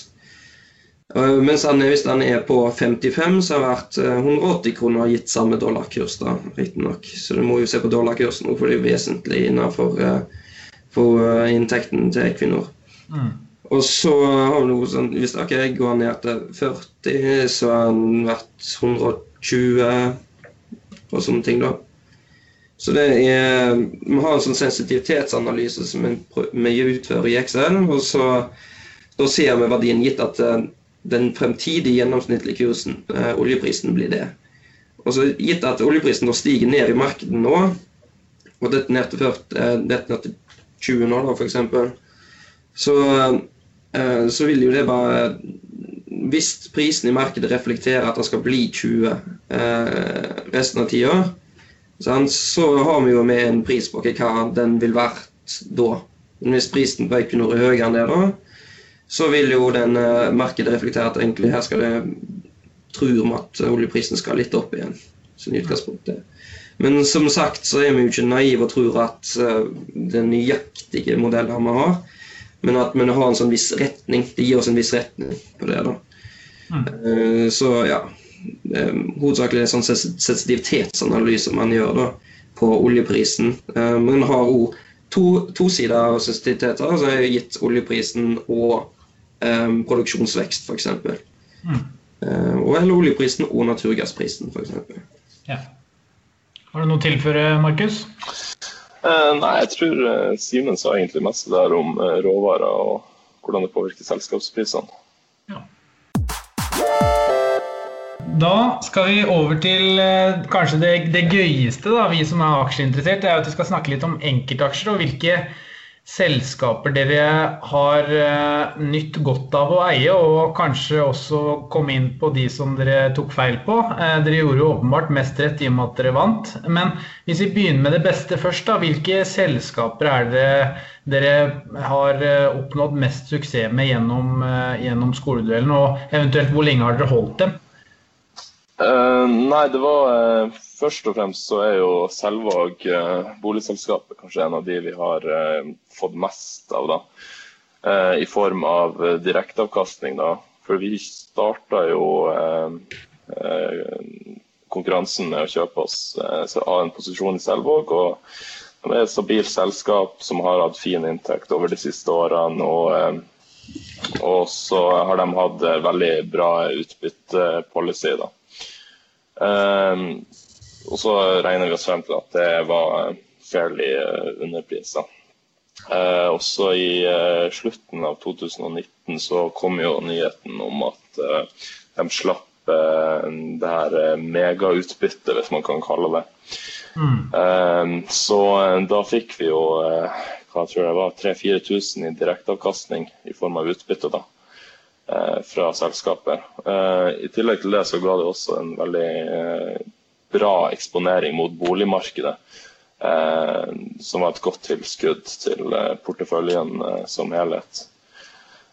Eh, mens han, hvis han er på 55, så har det vært 180 eh, kroner gitt samme dollarkurs, da, riktignok. Så du må jo se på dollarkursen, for det er vesentlig innenfor eh, for inntekten til Equinor. Mm. Og så har vi noe sånn Hvis okay, går ned til 40, så har han vært 120 og sånne ting, da. Så det er Vi har en sånn sensitivitetsanalyse som vi utfører i Excel, og så da ser vi verdien gitt at den fremtidige gjennomsnittlige kursen, eh, oljeprisen, blir det. Og så Gitt at oljeprisen stiger ned i markedet nå, og dette ned til, 40, eh, 20 nå, da, f.eks., så, eh, så vil jo det bare Hvis prisen i markedet reflekterer at det skal bli 20 eh, resten av tida, så har vi jo med en pris på hva den vil være da. Men hvis prisen på Equinor er høyere enn det, da, så vil jo den uh, markedet reflektere at egentlig her skal det tror vi at oljeprisen skal litt opp igjen. Som utgangspunktet. Men som sagt så er vi jo ikke naive og tror at uh, det er nøyaktige modeller vi har, men at vi har en sånn viss retning. Det gir oss en viss retning på det. da. Mm. Uh, så ja. Hovedsakelig er det sånn sensitivitetsanalyse man gjør da, på oljeprisen. Men men har òg to, to sider av sensitiviteter. Altså gitt oljeprisen og um, produksjonsvekst, f.eks. Mm. Uh, og eller oljeprisen og naturgassprisen, f.eks. Ja. Har du noe å tilføre, Markus? Uh, nei, jeg tror uh, Simen sa egentlig mest der om uh, råvarer og hvordan det påvirker selskapsprisene. Ja. Da skal vi over til kanskje det, det gøyeste, da, vi som er aksjeinteressert. Det er at vi skal snakke litt om enkeltaksjer og hvilke selskaper dere har uh, nytt godt av å eie, og kanskje også komme inn på de som dere tok feil på. Uh, dere gjorde jo åpenbart mest rett i og med at dere vant. Men hvis vi begynner med det beste først, da, hvilke selskaper er det dere har uh, oppnådd mest suksess med gjennom, gjennom skoleduellen, og eventuelt hvor lenge har dere holdt dem? Nei, det var Først og fremst så er jo Selvåg uh, boligselskapet kanskje en av de vi har fått mest av, da. I form av direkteavkastning, da. For vi starta jo konkurransen med å kjøpe oss av en posisjon i Selvåg. og det er et stabilt selskap som har hatt fin inntekt over de siste årene. Og, og så har de hatt veldig bra utbyttepolicy. da. Og så regner vi oss frem til at det var fairly underpris. underprisa. Eh, også i eh, slutten av 2019 så kom jo nyheten om at eh, de slapp eh, det her eh, megautbyttet, hvis man kan kalle det. Mm. Eh, så eh, da fikk vi jo eh, hva tror jeg det var, 3000-4000 i direkteavkastning i form av utbytte da, eh, fra selskapet. Eh, I tillegg til det så ga det også en veldig eh, bra eksponering mot boligmarkedet. Eh, som var et godt tilskudd til eh, porteføljen eh, som helhet.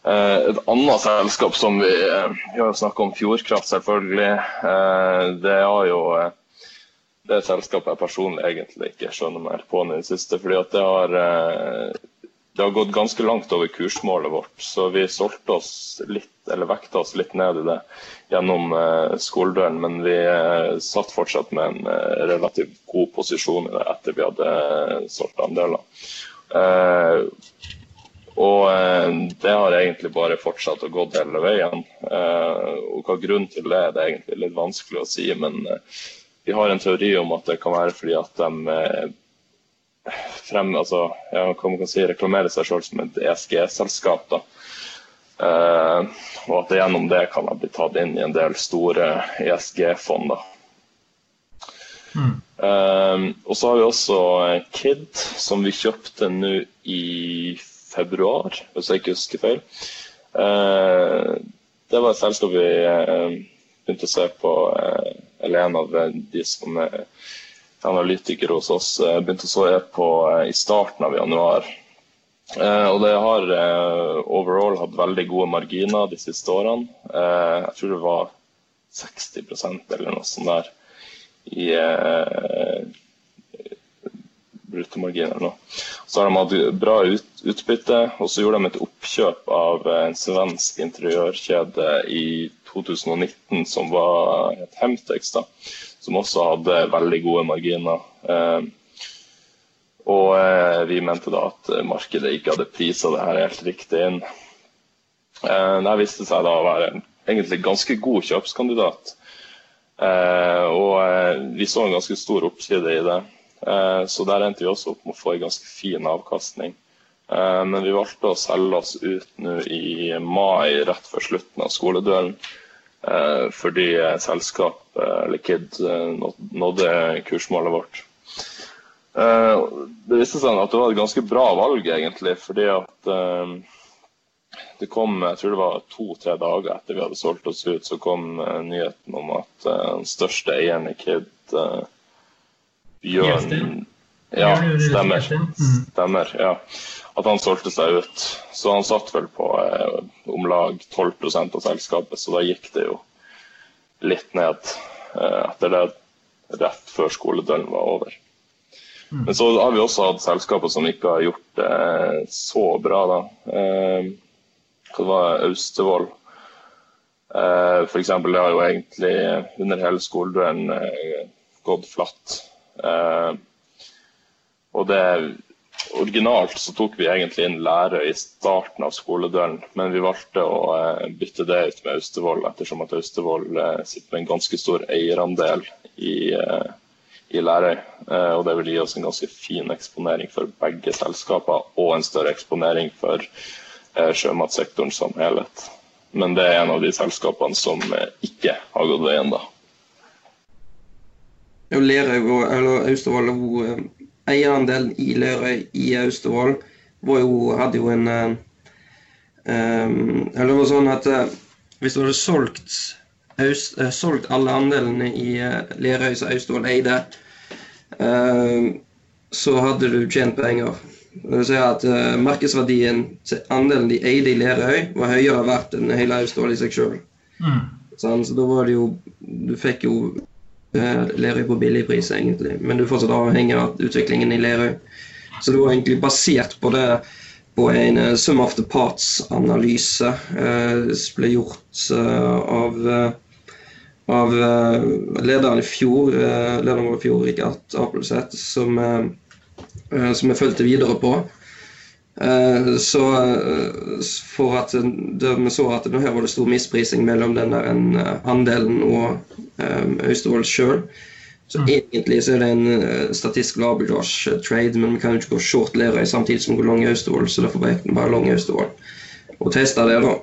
Eh, et annet selskap som vi, eh, vi har snakka om, Fjordkraft selvfølgelig. Eh, det er jo eh, det selskapet jeg personlig egentlig ikke skjønner mer på i det siste. fordi at det har, eh, det har gått ganske langt over kursmålet vårt. Så vi solgte oss litt, eller vekta oss litt ned i det gjennom eh, skoledøren. Men vi eh, satt fortsatt med en eh, relativt god posisjon i det etter vi hadde eh, solgt andeler. Eh, og eh, det har egentlig bare fortsatt å gå hele veien. Og hva grunnen til det er, det egentlig litt vanskelig å si. Men vi har en teori om at det kan være fordi at de frem, altså, ja, hva man kan si, reklamere seg selv som et ESG-selskap. da. Eh, og at det gjennom det kan ha blitt tatt inn i en del store ESG-fond. Mm. Eh, og så har vi også Kid, som vi kjøpte nå i februar, hvis jeg ikke husker feil. Eh, det var et selskap vi begynte å se på, eller en av de som er analytikere hos oss, eh, begynte å se på eh, i starten av januar. Eh, og det har overall hatt veldig gode marginer de siste årene. Jeg tror det var 60% eller noe sånt der i bruttomarginer nå. Så har de hatt bra ut, utbytte, og så gjorde de et oppkjøp av en svensk interiørkjede i 2019 som var et Hemtex, som også hadde veldig gode marginer. Eh, og eh, vi mente da at markedet ikke hadde prisa det her helt riktig inn. Eh, det viste seg da å være en egentlig ganske god kjøpskandidat. Og vi så en ganske stor oppside i det. Så der endte vi også opp med å få en ganske fin avkastning. Men vi valgte å selge oss ut nå i mai, rett før slutten av skoledøren. Fordi selskapet, eller Kid, nådde kursmålet vårt. Det viste seg at det var et ganske bra valg, egentlig. Fordi at det kom, jeg tror det var to-tre dager etter vi hadde solgt oss ut, så kom nyheten om at den største eieren i Kid Bjørn Ja, stemmer. Stemmer, ja. At han solgte seg ut. Så han satt vel på eh, om lag 12% av selskapet, så da gikk det jo litt ned eh, etter det, rett før skoledøgnet var over. Mm. Men så har vi også hatt selskaper som ikke har gjort det eh, så bra, da. Eh, det var Austevoll. Eh, F.eks. det har jo egentlig under hele skoledøgnet eh, gått flatt. Og det Originalt så tok vi egentlig inn Lærøy i starten av skoledøren, men vi valgte å uh, bytte det ut med Austevoll, ettersom at Austevoll uh, sitter med en ganske stor eierandel i, i Lærøy. og det vil gi oss en ganske fin eksponering for begge selskaper, og en større eksponering for sjømatsektoren som helhet. Men det er en av de selskapene som ikke har gått veien, da. Lerøy eller Austevoll og eierandelen i Lerøy i Austevoll hadde jo en um, Eller det var sånn at uh, hvis du hadde solgt, Aust, uh, solgt alle andelene i uh, Lerøy som Austevoll eide, så hadde du tjent penger. Det vil si at markedsverdien til andelen de eide i Lerøy, var høyere verdt enn hele Austevoll i seg sjøl. Mm. Sånn, så da var det jo Du fikk jo Eh, Lerøy på billig pris, egentlig. Men du er fortsatt avhengig av utviklingen i Lerøy. Så det var egentlig basert på det på en uh, sum of the parts-analyse som ble gjort av, av lederen i fjor, lederen vår i fjor, Rikard Apelseth, som, som jeg fulgte videre på. Eh, så eh, for at vi så at her var det stor misprising mellom den der eh, andelen og Austevoll sjøl, Så mm. egentlig så er det en uh, statistical arbitrage trade, men vi kan jo ikke gå short Lerøy samtidig som vi går lang Austevoll, så derfor ble vi bare lang Austevoll. Og teste det, da.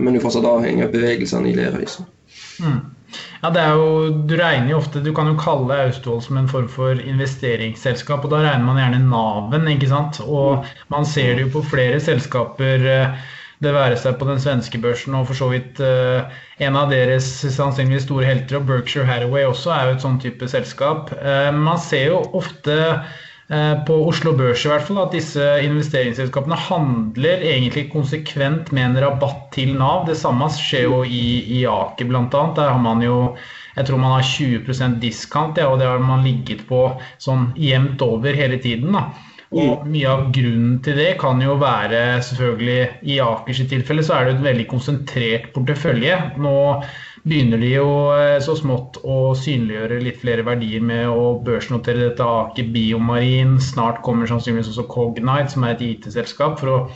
Men jo fortsatt avhengig av bevegelsene i Lerøy. Så. Mm. Ja, det er jo, Du regner jo ofte, du kan jo kalle Austevoll som en form for investeringsselskap, og da regner man gjerne Naven. ikke sant? Og man ser det jo på flere selskaper. Uh, det være seg på den svenske børsen og for så vidt uh, en av deres sannsynligvis store helter, og Berkshire Hathaway også, er jo et sånn type selskap. Uh, man ser jo ofte på Oslo Børs i hvert fall at disse investeringsselskapene handler egentlig konsekvent med en rabatt til Nav. Det samme skjer jo i, i Aker bl.a. Der har man jo jeg tror man har 20% diskant, ja, og det har man ligget på sånn jevnt over hele tiden. da. Og mye av grunnen til det kan jo være selvfølgelig I Akers tilfelle så er det et veldig konsentrert portefølje. Nå begynner de jo eh, så smått å synliggjøre litt flere verdier med å børsnotere dette Aker Biomarin. Snart kommer sannsynligvis også Cognite, som er et IT-selskap, for,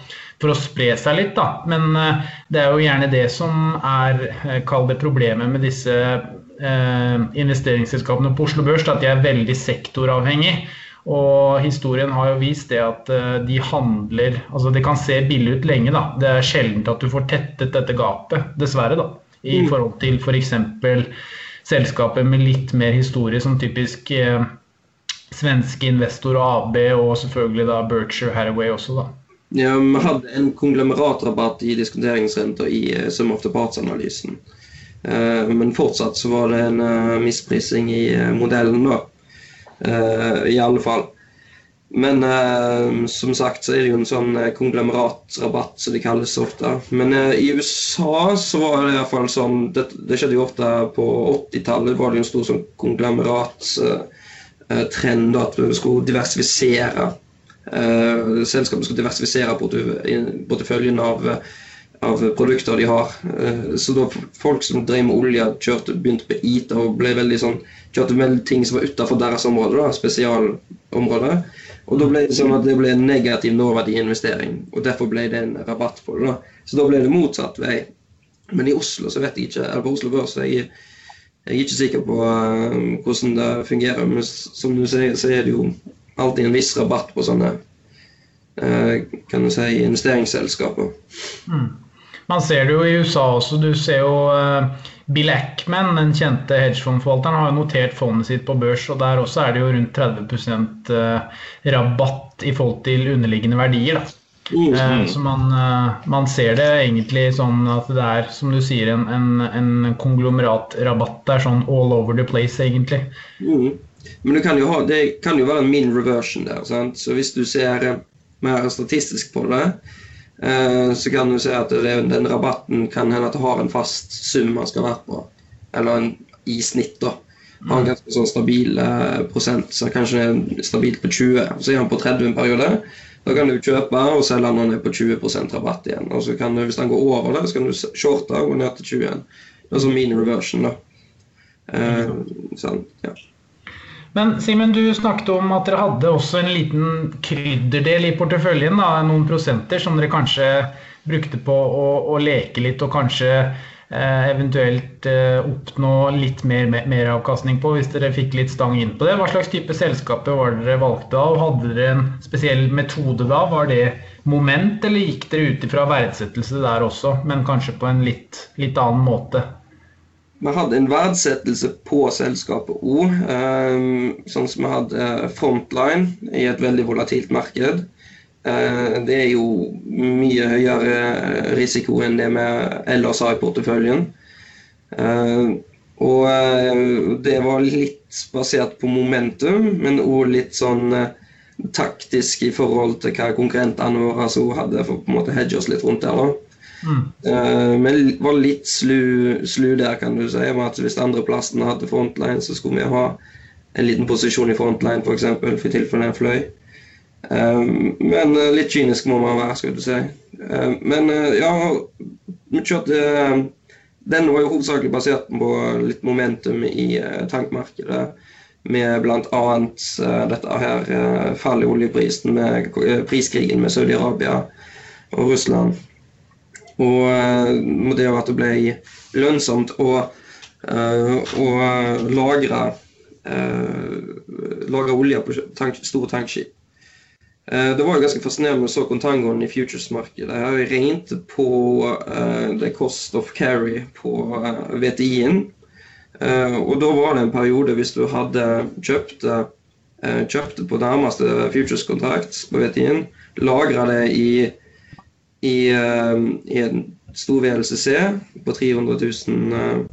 for, å spre seg litt. da. Men eh, det er jo gjerne det som er, eh, kall det problemet med disse eh, investeringsselskapene på Oslo Børs, at de er veldig sektoravhengig. Og historien har jo vist det at de handler Altså det kan se billig ut lenge, da. Det er sjelden at du får tettet dette gapet, dessverre, da. I mm. forhold til f.eks. For selskaper med litt mer historie, som typisk eh, svenske Investor AB, og selvfølgelig da Berkshire Hathaway også, da. Ja, Vi hadde en konglomeratrabatt i diskonteringsrenta i uh, Sum of the Parts-analysen. Uh, men fortsatt så var det en uh, misprising i modellen, da. I alle fall. Men eh, som sagt så er det jo en sånn uh, konglomeratrabatt, som de kalles ofte. Men i USA så var det iallfall sånn det, det, skjedde jo ofte på 80-tallet. var det jo en stor sånn konglomeratrend at vi skulle diversifisere. selskapet skulle diversifisere porteføljen av av produkter de har. Så da folk som drev med olje, kjørte, begynte på IT og ble veldig sånn kjørte med ting som var utenfor deres område, da, spesialområde. Og da ble det sånn at det ble en negativ nåverdiinvestering, og derfor ble det en rabatt på det. da. Så da ble det motsatt vei. Men i Oslo så vet jeg ikke, eller på Oslo Børs jeg, jeg er ikke sikker på uh, hvordan det fungerer. Men som du sier, så er det jo alltid en viss rabatt på sånne uh, kan du si, investeringsselskaper. Mm. Man ser det jo i USA også. Du ser jo uh Bill Ackman, den kjente hedgefondforvalteren, har notert fondet sitt på børs, og der også er det jo rundt 30 eh, rabatt i forhold til underliggende verdier. da. Mm. Så man, eh, man, ser det egentlig sånn at det er, som du sier, en, en, en konglomeratrabatt der, sånn all over the place, egentlig. Mm. Men kan, ha, det kan, jo være en min reversion der. Sant? Så hvis du ser mer statistisk på det, Eh, så kan du si at den rabatten kan hende at det har en fast sum man skal være på. Eller en, i snitt, da. Har en mm. ganske sånn stabil eh, prosent, så kanskje det er stabilt på 20. Så er han på 30 en periode. Da kan du kjøpe og selge når han er på 20% rabatt igjen. Og så kan du, Hvis han går over det, så kan du shorte og gå ned til 20 igjen. Det er sånn min reversion. da. Eh, sånn, ja. Men Simen, du snakket om at dere hadde også en liten krydderdel i porteføljen. Da, noen prosenter som dere kanskje brukte på å, å leke litt og kanskje eh, eventuelt eh, oppnå litt mer, meravkastning mer, avkastning på hvis dere fikk litt stang inn på det. Hva slags type selskaper var dere valgte og hadde dere en spesiell metode da? Var det moment, eller gikk dere ut ifra verdsettelse der også, men kanskje på en litt, litt annen måte? Vi hadde en verdsettelse på selskapet um, sånn som vi hadde eh, Frontline i et veldig volatilt marked. Uh, det er jo mye høyere risiko enn det vi ellers har i porteføljen. Uh, og det var litt basert på momentum, men òg litt sånn taktisk i forhold til hva konkurrentene våre hadde for å hedge oss litt rundt der. da. Mm. Uh, men var litt slu, slu, der, kan du si. med at Hvis andreplassen hadde frontline, så skulle vi ha en liten posisjon i frontline, f.eks. For, eksempel, for tilfelle en fløy. Um, men uh, litt kynisk må man være, skal du si. Uh, men ja, vi kjørte Den var jo hovedsakelig basert på litt momentum i tankmarkedet. Med bl.a. Uh, dette her fallet i oljeprisen med priskrigen med Saudi-Arabia og Russland. Og eh, det at det ble lønnsomt å, eh, å lagre lagre olje på tank, store tankskip. Eh, det var jo ganske fascinerende å så kontangoen i futures-markedet. Jeg regnet på eh, the cost of carry på eh, VTI-en. Eh, og da var det en periode hvis du hadde kjøpt, eh, kjøpte på nærmeste futures-kontrakt på VTI-en, lagra det i, i, i en stor VLCC på 300 000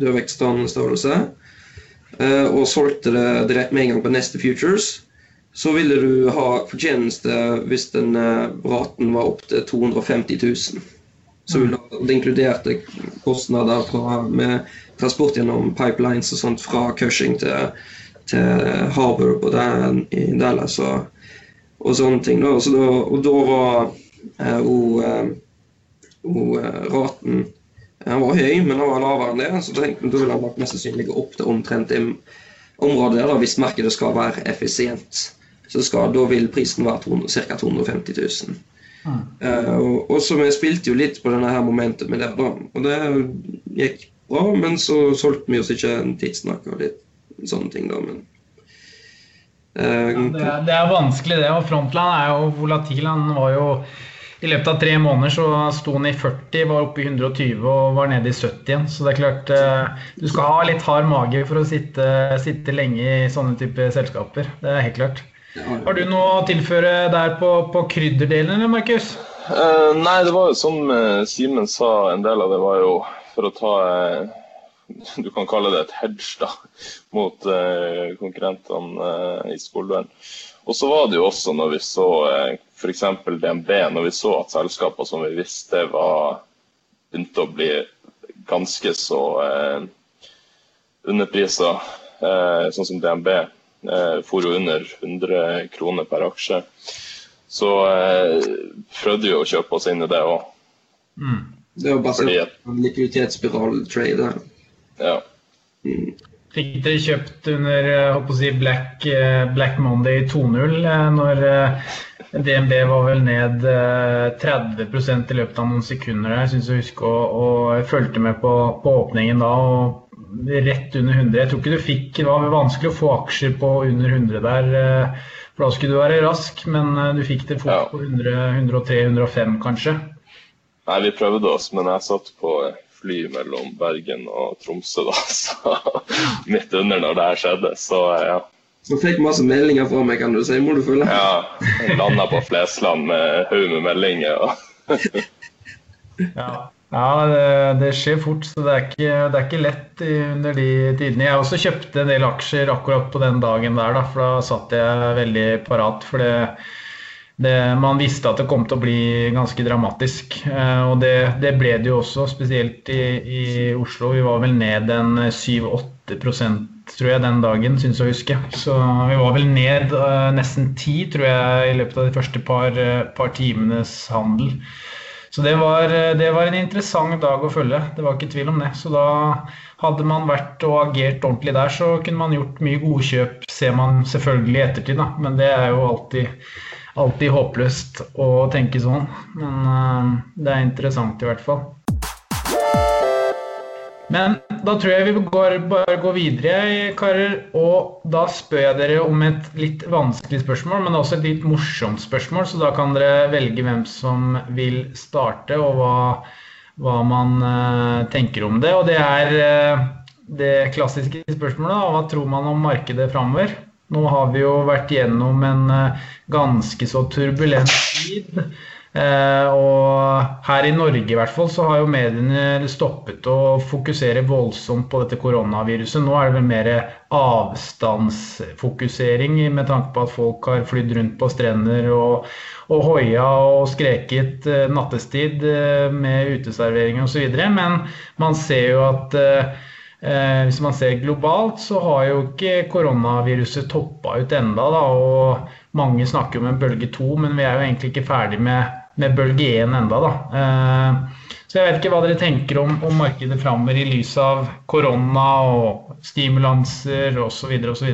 dørvektsstørrelse, og solgte det med en gang på neste futures så ville du ha fortjeneste hvis den raten var opp til 250 000. Så ville det inkluderte kostnader fra, med transport gjennom pipelines og sånt fra Cushing til, til Harbour på den, i Dallas og, og sånne ting. Da. Så da, og da var og, uh, raten han var høy, men han var lavere enn det. Så da, tenkte, da ville han nok mest sannsynlig gå opp til omtrent det området der, hvis markedet skal være effisient så skal, da vil prisen være ca. 250 000. Mm. Uh, og, og, så vi spilte jo litt på denne her momentet med det, da. Og det gikk bra, men så solgte vi oss ikke en tidsnakk og litt sånne ting, da. Men uh, ja, det, er, det, er, vanskelig, det. Og Frontland er jo volatil. Han var jo i løpet av tre måneder så sto han i 40, var oppe i 120 og var nede i 70 igjen. Så det er klart uh, du skal ha litt hard mage for å sitte, sitte lenge i sånne type selskaper. Det er helt klart. Har du noe å tilføre der på, på krydderdelen, eller Markus? Uh, nei, det var jo som uh, Simen sa, en del av det var jo for å ta uh, Du kan kalle det et hedge da, mot uh, konkurrentene i skoledøren. Og så var det jo også når vi så uh, f.eks. DNB, når vi så at selskaper som vi visste var begynte å bli ganske så eh, underprisa, sånn som DNB eh, for under 100 kroner per aksje. Så eh, prøvde vi å kjøpe oss inn i det òg. Mm. Det var basert på en likviditetsspiral-trade. Ja. Mm. Fikk dere kjøpt under eh, si, Black, eh, Black, Monday 2.0 eh, når DNB var vel ned 30% i løpet av noen sekunder Jeg syns jeg husker. Og, og fulgte med på, på, åpningen da. og rett under 100. Jeg tror ikke du fikk Det var vanskelig å få aksjer på under 100 der. For da skulle du være rask, men du fikk det fort på 100, 103-105 kanskje. Nei, vi prøvde oss, men jeg satt på fly mellom Bergen og Tromsø da, så midt under når det her skjedde. Så ja. Så fikk masse meldinger fra meg, kan du si, må du følge? Ja. Landa på Flesland med haug med meldinger. Og ja. Ja, det, det, skjer fort, så det er, ikke, det er, ikke, lett under de tidene. Jeg også kjøpte en del aksjer akkurat på den dagen der, da, for da satt jeg veldig parat. For det, det, man visste at det kom til å bli ganske dramatisk. Eh, og det, det ble det jo også, spesielt i, i, Oslo. Vi var vel ned en 7-8 tror jeg, den dagen, syns jeg å huske. Så vi var vel ned uh, nesten 10, tror jeg, i løpet av de første par, uh, par timenes handel. Så det var, det var, en interessant dag å følge. Det var ikke tvil om det. Så da hadde man vært og agert ordentlig der, så kunne man gjort mye gode kjøp, ser man selvfølgelig i ettertid, da. Men det er jo alltid, alltid håpløst å tenke sånn. Men uh, det er interessant i hvert fall. Men da tror jeg vi går, bare går videre, karer. Og da spør jeg dere om et litt vanskelig spørsmål, men også et litt morsomt spørsmål. Så da kan dere velge hvem som vil starte, og hva, hva man uh, tenker om det. Og det er uh, det klassiske spørsmålet. Da. Hva tror man om markedet framover? Nå har vi jo vært gjennom en uh, ganske så turbulent tid. Eh, og her i Norge i hvert fall så har jo mediene stoppet å fokusere voldsomt på dette koronaviruset. Nå er det vel mer avstandsfokusering med tanke på at folk har flydd rundt på strender og, og hoia og skreket eh, nattestid eh, med uteservering osv. Men man ser jo at Eh, hvis man ser globalt, så har jo ikke koronaviruset toppa ut enda, da, og Mange snakker om en bølge to, men vi er jo egentlig ikke ferdig med med bølge 1 enda da. Eh, så jeg vet ikke hva dere tenker om, om markedet framover i lys av korona og stimulanser osv. osv.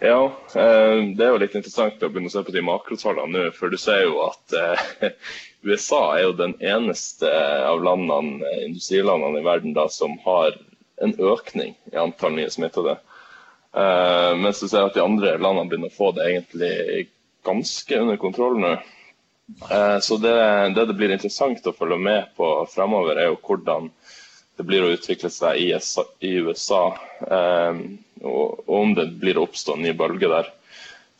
Ja, eh, det er jo litt interessant å begynne å se på de makrotallene nå. For du ser jo at eh, USA er jo den eneste av landene, industrilandene i verden da, som har en økning i antall nye smittede. Uh, mens du ser at de andre landene begynner å få det egentlig ganske under kontroll nå. Uh, så det, det, det blir interessant å følge med på fremover, er jo hvordan det blir å utvikle seg i, i USA. Uh, og, og, om det blir å oppstå en ny bølge der.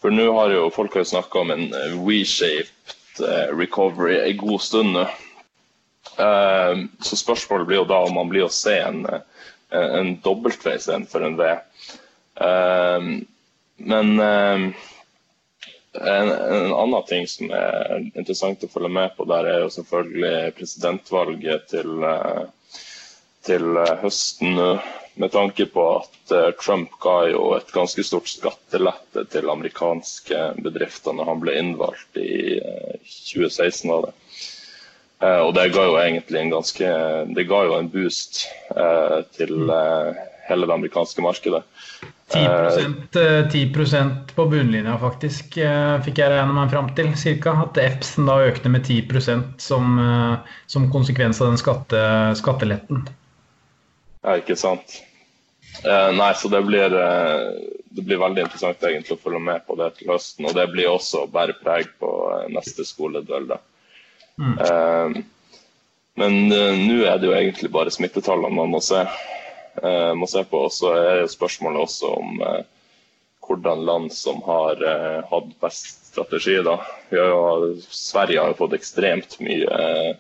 For nå har jo folk har jo snakka om en reshaped recovery en god stund nå. Så spørsmålet blir jo da om man blir å se en, en W istedenfor en V. Ehm, men ehm, en, en, annen ting som er interessant å følge med på der, er jo selvfølgelig presidentvalget til, eh, til eh, høsten nå. Med tanke på at eh, Trump ga jo et ganske stort skattelette til amerikanske bedrifter når han ble innvalgt i 2016. av det. Og det ga jo egentlig en ganske Det ga jo en boost til hele det amerikanske markedet. 10%, 10 eh, på bunnlinja, faktisk, eh, fikk jeg regne meg fram til. Cirka. At Epson da økte med 10% som, eh, som konsekvens av den skatte, skatteletten. Ja, ikke sant. Eh, nei, så det blir, det blir veldig interessant egentlig å følge med på det til høsten. Og det blir også bare preg på neste skoledøll. Mm. Eh, men nå er det jo egentlig bare smittetallene man må se. Eh, må se på. Og så er jo spørsmålet også om eh, hvordan land som har eh, hatt best strategi. da. Har, Sverige har jo fått ekstremt mye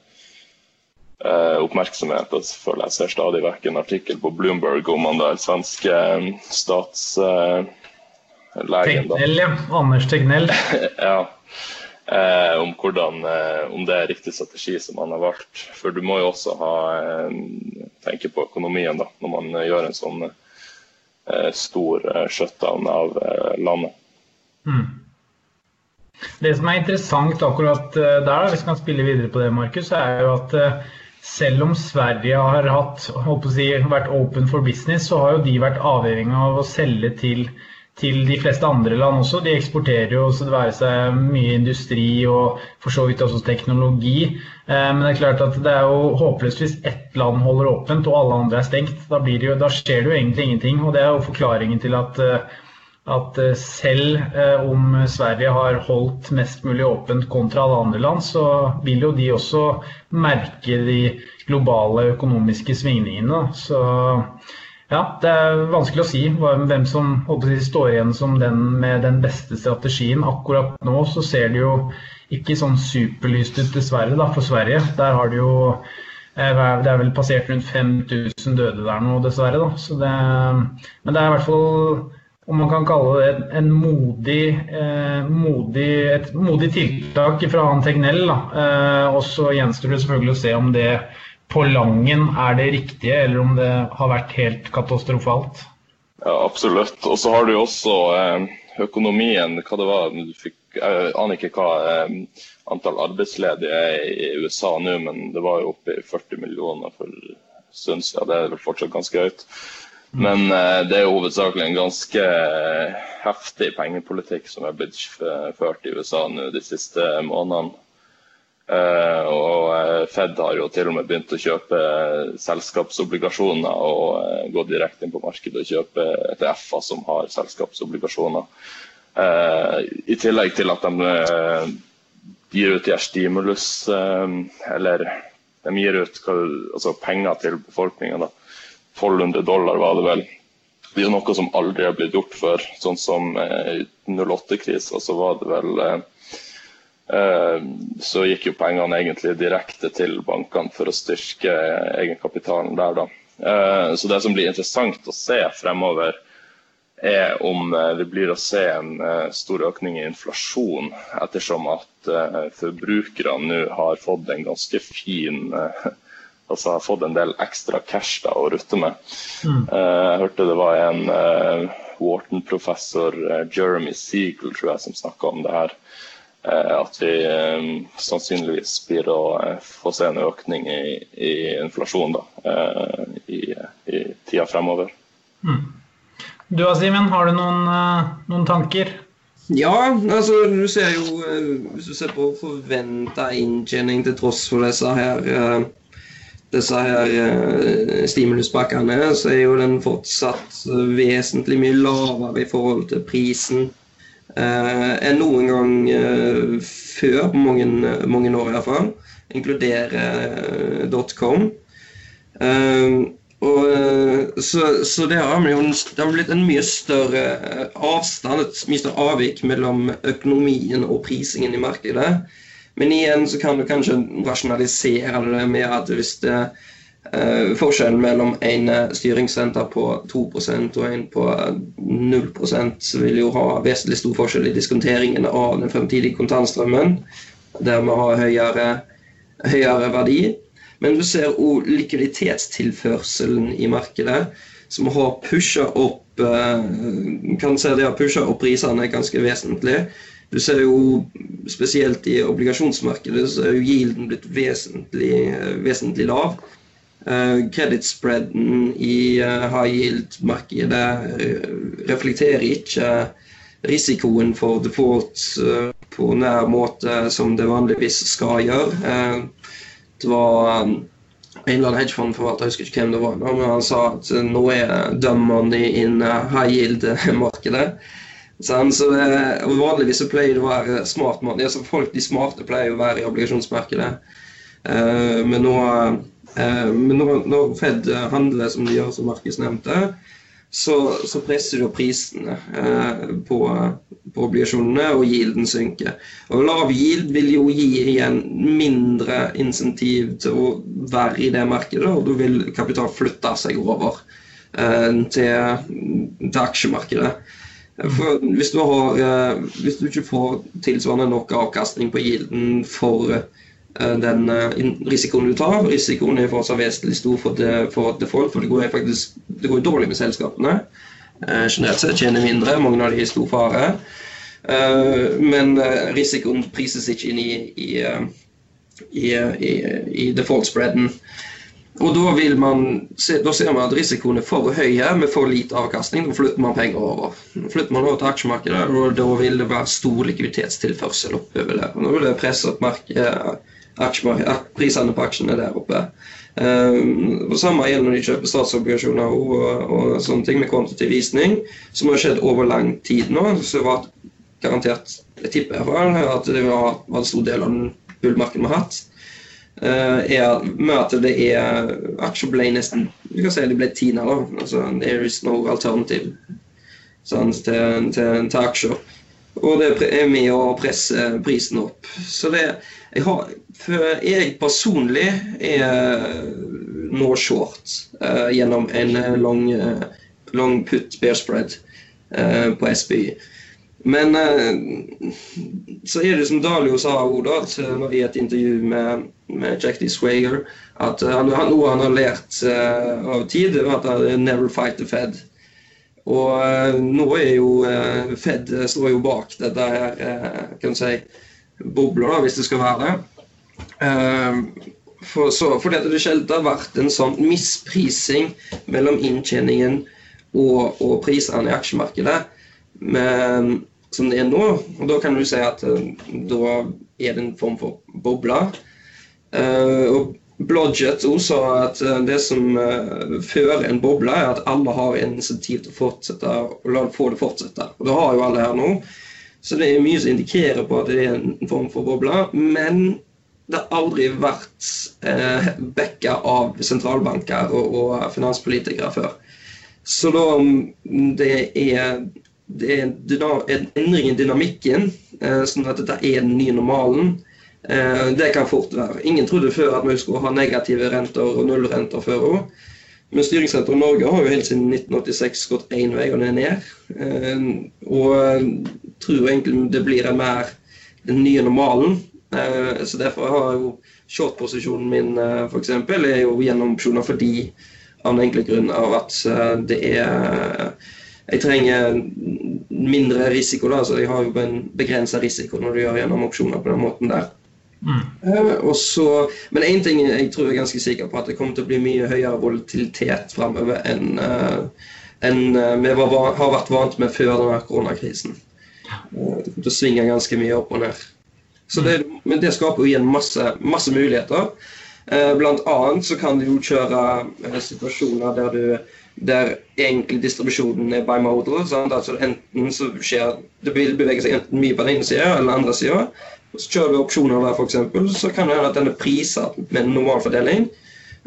oppmerksomhet. og føler Jeg ser stadig vekk en artikkel på Bloomberg om han der svenske statslegen. Tegnell, ja. Anders Tegnell. ja eh, om, hvordan, eh, om det er riktig strategi som man har valgt. For du må jo også ha, eh, tenke på økonomien da, når man eh, gjør en sånn eh, stor eh, shutdown av landet. Mm. Det som er interessant akkurat der, hvis vi kan spille videre på det, Markus, er jo at selv om Sverige har hatt, si, vært open for business, så har jo de vært avhengig av å selge til til de fleste andre land også. De eksporterer jo så det være seg mye industri og for så vidt også teknologi. Eh, men det er klart at det er jo håpløst hvis ett land holder åpent og alle andre er stengt. Da, det jo, da skjer det jo egentlig ingenting. Og det er jo forklaringen til at, eh, at eh, selv om Sverige har holdt mest mulig åpent kontra alle andre land, så vil jo de også merke de globale økonomiske svingningene. Så ja, Det er vanskelig å si hvem som si, står igjen som den med den beste strategien. Akkurat nå så ser det jo ikke sånn superlyst ut, dessverre, da, for Sverige. Der har det jo eh, det er vel passert rundt 5000 døde der nå, dessverre. Da. Så det, men det er i hvert fall, om man kan kalle det en modig, eh, modig, et modig tiltak fra han Tegnell. Da. Eh, og så gjenstår det selvfølgelig å se om det på Langen er det riktige, eller om det har vært helt katastrofalt? Ja, Absolutt. Og så har du jo også eh, økonomien. hva det var, Jeg aner ikke hva eh, antall arbeidsledige er i USA nå, men det var jo oppe i 40 millioner for en siden. Det er vel fortsatt ganske høyt. Men eh, det er jo hovedsakelig en ganske heftig pengepolitikk som er blitt ført i USA nå de siste månedene. Uh, og uh, Fed har jo til og med begynt å kjøpe selskapsobligasjoner og gå direkte inn på markedet og kjøpe ETF-er som har selskapsobligasjoner. I tillegg til at de gir ut de stimulus Eller de gir ut altså penger til befolkninga. 1200 dollar var det vel. Det er jo noe som aldri har blitt gjort før. Sånn som i 08-krisa så var det vel Eh, så gikk jo pengene egentlig direkte til bankene for å styrke egenkapitalen der, da. Eh, så det som blir interessant å se fremover, er om eh, det blir å se en stor økning i inflasjon, ettersom at forbrukerne nå har fått en ganske fin altså har fått en del ekstra cash da, å rutte med. Mm. Jeg hørte det var en Wharton-professor, Jeremy Seagull, tror jeg, som snakka om det her. Eh, at vi eh, sannsynligvis blir å eh, få se en økning i, i inflasjon da, i, i tida fremover. Mm. Du Simen, har du noen, noen, tanker? Ja, altså du ser jo Hvis du ser på forventa inntjening til tross for disse her disse her stimuluspakkene, så er jo den fortsatt vesentlig mye lavere i forhold til prisen enn noen gang uh, før, på mange, mange år iallfall. Inkluderer .com. Og, så, så det har blitt en mye større avstand, et mye større avvik mellom økonomien og prisingen i markedet. Men igjen så kan du kanskje rasjonalisere det med at hvis det uh, forskjellen mellom en eh, styringsrente på 2% og en på 0% vil jo ha vesentlig stor forskjell i diskonteringen av den fremtidige kontantstrømmen. Dermed ha høyere, høyere verdi. Men du ser òg likviditetstilførselen i markedet, som har pusha opp uh, kan se det har pusha opp prisene ganske vesentlig. Du ser jo spesielt i obligasjonsmarkedet så er jo yielden blitt vesentlig, vesentlig lav. Eh, uh, i uh, high yield-markedet uh, reflekterer ikke risikoen for default på nær måte som det vanligvis skal gjøre. det var en eller annen hedgefondforvalter, jeg husker ikke hvem det var, men han sa at nå er money in high yield-markedet. Så Vanligvis så pleier det å være smart money. Altså folk de smarte pleier å være i obligasjonsmarkedet. Men nå, men nå, når Fed handler som de gjør, som Markus nevnte, så, så, presser jo prisene uh, på, på, obligasjonene, og yielden synker. Og Lav yield vil jo gi igjen mindre insentiv til å være i det markedet, og da vil kapital flytte seg over til, til aksjemarkedet. For hvis du, har, eh, hvis du ikke får tilsvarende nok avkastning på gilden for eh, den eh, risikoen du tar Risikoen er fortsatt vesentlig stor for, det, for default, for det går faktisk det går dårlig med selskapene. Generelt sett tjener mindre, mange av de er i stor fare. Men risikoen prises ikke inn i, i, i, i default-spreaden. Og da, man, da ser man at risikoen er for høy med for lite avkastning. Da flytter man penger over. Flytter man over til aksjemarkedet, og da vil det være stor likviditetstilførsel oppover der. Og da vil det presse opp prisene på aksjene der oppe. Um, og Samme gjelder når de kjøper statsobligasjoner og, og, sånne ting med kvantitativ visning, som har skjedd over lang tid nå. Så var garantert, jeg tipper i at det var, var en stor del av den bullmarkedet vi har hatt. Uh, er med at det er Aksjer ble nesten Du kan si det ble Tina, da. Altså, there is no alternative sånn, til, til, til, aksjer. Og det er med å presse prisen opp. Så det jeg, har, jeg personlig er nå short uh, gjennom en long, uh, long put bear spread uh, på SBY. Men så er det som Dalio sa i et intervju med med Jack D. Swager at uh, han, noe han har lært uh, av tid, er at han never fight the Fed. Og uh, nå er jo Fed står jo bak dette her, kan du si, bobler, da, hvis det skal være det. For, så, for det sjelden har vært en sånn misprising mellom inntjeningen og, og prisene i aksjemarkedet men, som det er nå. Og da kan du si at da er det en form for boble. Eh, og Blodget sa at eh, det som eh, fører en boble, er at alle har en insentiv til å fortsette og la få det fortsette. Og Det har jo alle her nå. Så det er mye som indikerer på at det er en form for boble. Men det har aldri vært eh, backa av sentralbanker og, og, finanspolitikere før. Så da mm, det er, det er en endring i dynamikken, eh, sånn at dette er den nye normalen. Eh, det kan fort være. Ingen trodde før at vi skulle ha negative renter og nullrenter før òg. Men Styringssenteret Norge har jo helt siden 1986 gått én vei, og det er ned. Eh, og jeg tror egentlig det blir en mer den nye normalen. Eh, så derfor har jo short-posisjonen min f.eks. er jo gjennom opsjoner fordi av den enkle grunn av at det er Jeg trenger mindre risiko, da, så jeg har jo en begrensa risiko når du gjør gjennom opsjoner på den måten der. Mm. Uh, så, men én ting jeg tror jeg er ganske sikker på, at det kommer til å bli mye høyere volatilitet framover enn uh, enn uh, vi var, har vært vant med før denne koronakrisen. det kommer til å svinge ganske mye opp og ned. Det, men det skaper jo igjen masse, masse muligheter. Eh, blant annet så kan du jo kjøre eh, situasjoner der du der egentlig distribusjonen er bimodal. Sant? Altså enten så skjer Det vil bevege seg enten mye på den ene sida eller den andre sida. Så kjører vi opsjoner der, f.eks., så kan det hende at den er priset med en normalfordeling,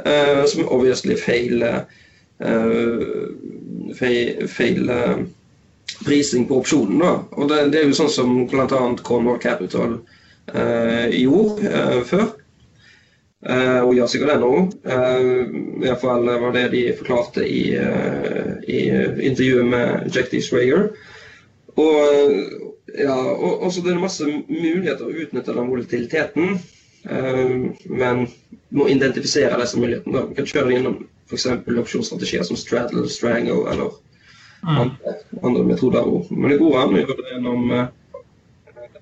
uh, som obviously feil, uh, feil, feil uh, prising på opsjonen. da. Og det, det, er jo sånn som bl.a. Cornwall Capital gjorde før. Uh, og gjør sikkert det nå. Uh, I hvert fall var det de forklarte i, uh, i intervjuet med Jack D. Strager. Og, ja, og, og så det er masse muligheter å utnytte den volatiliteten. men må identifisere disse mulighetene. Da. Vi kan kjøre gjennom f.eks. opsjonsstrategier som straddle, strangle eller mm. andre, andre, metoder. Men det går an å gjøre det gjennom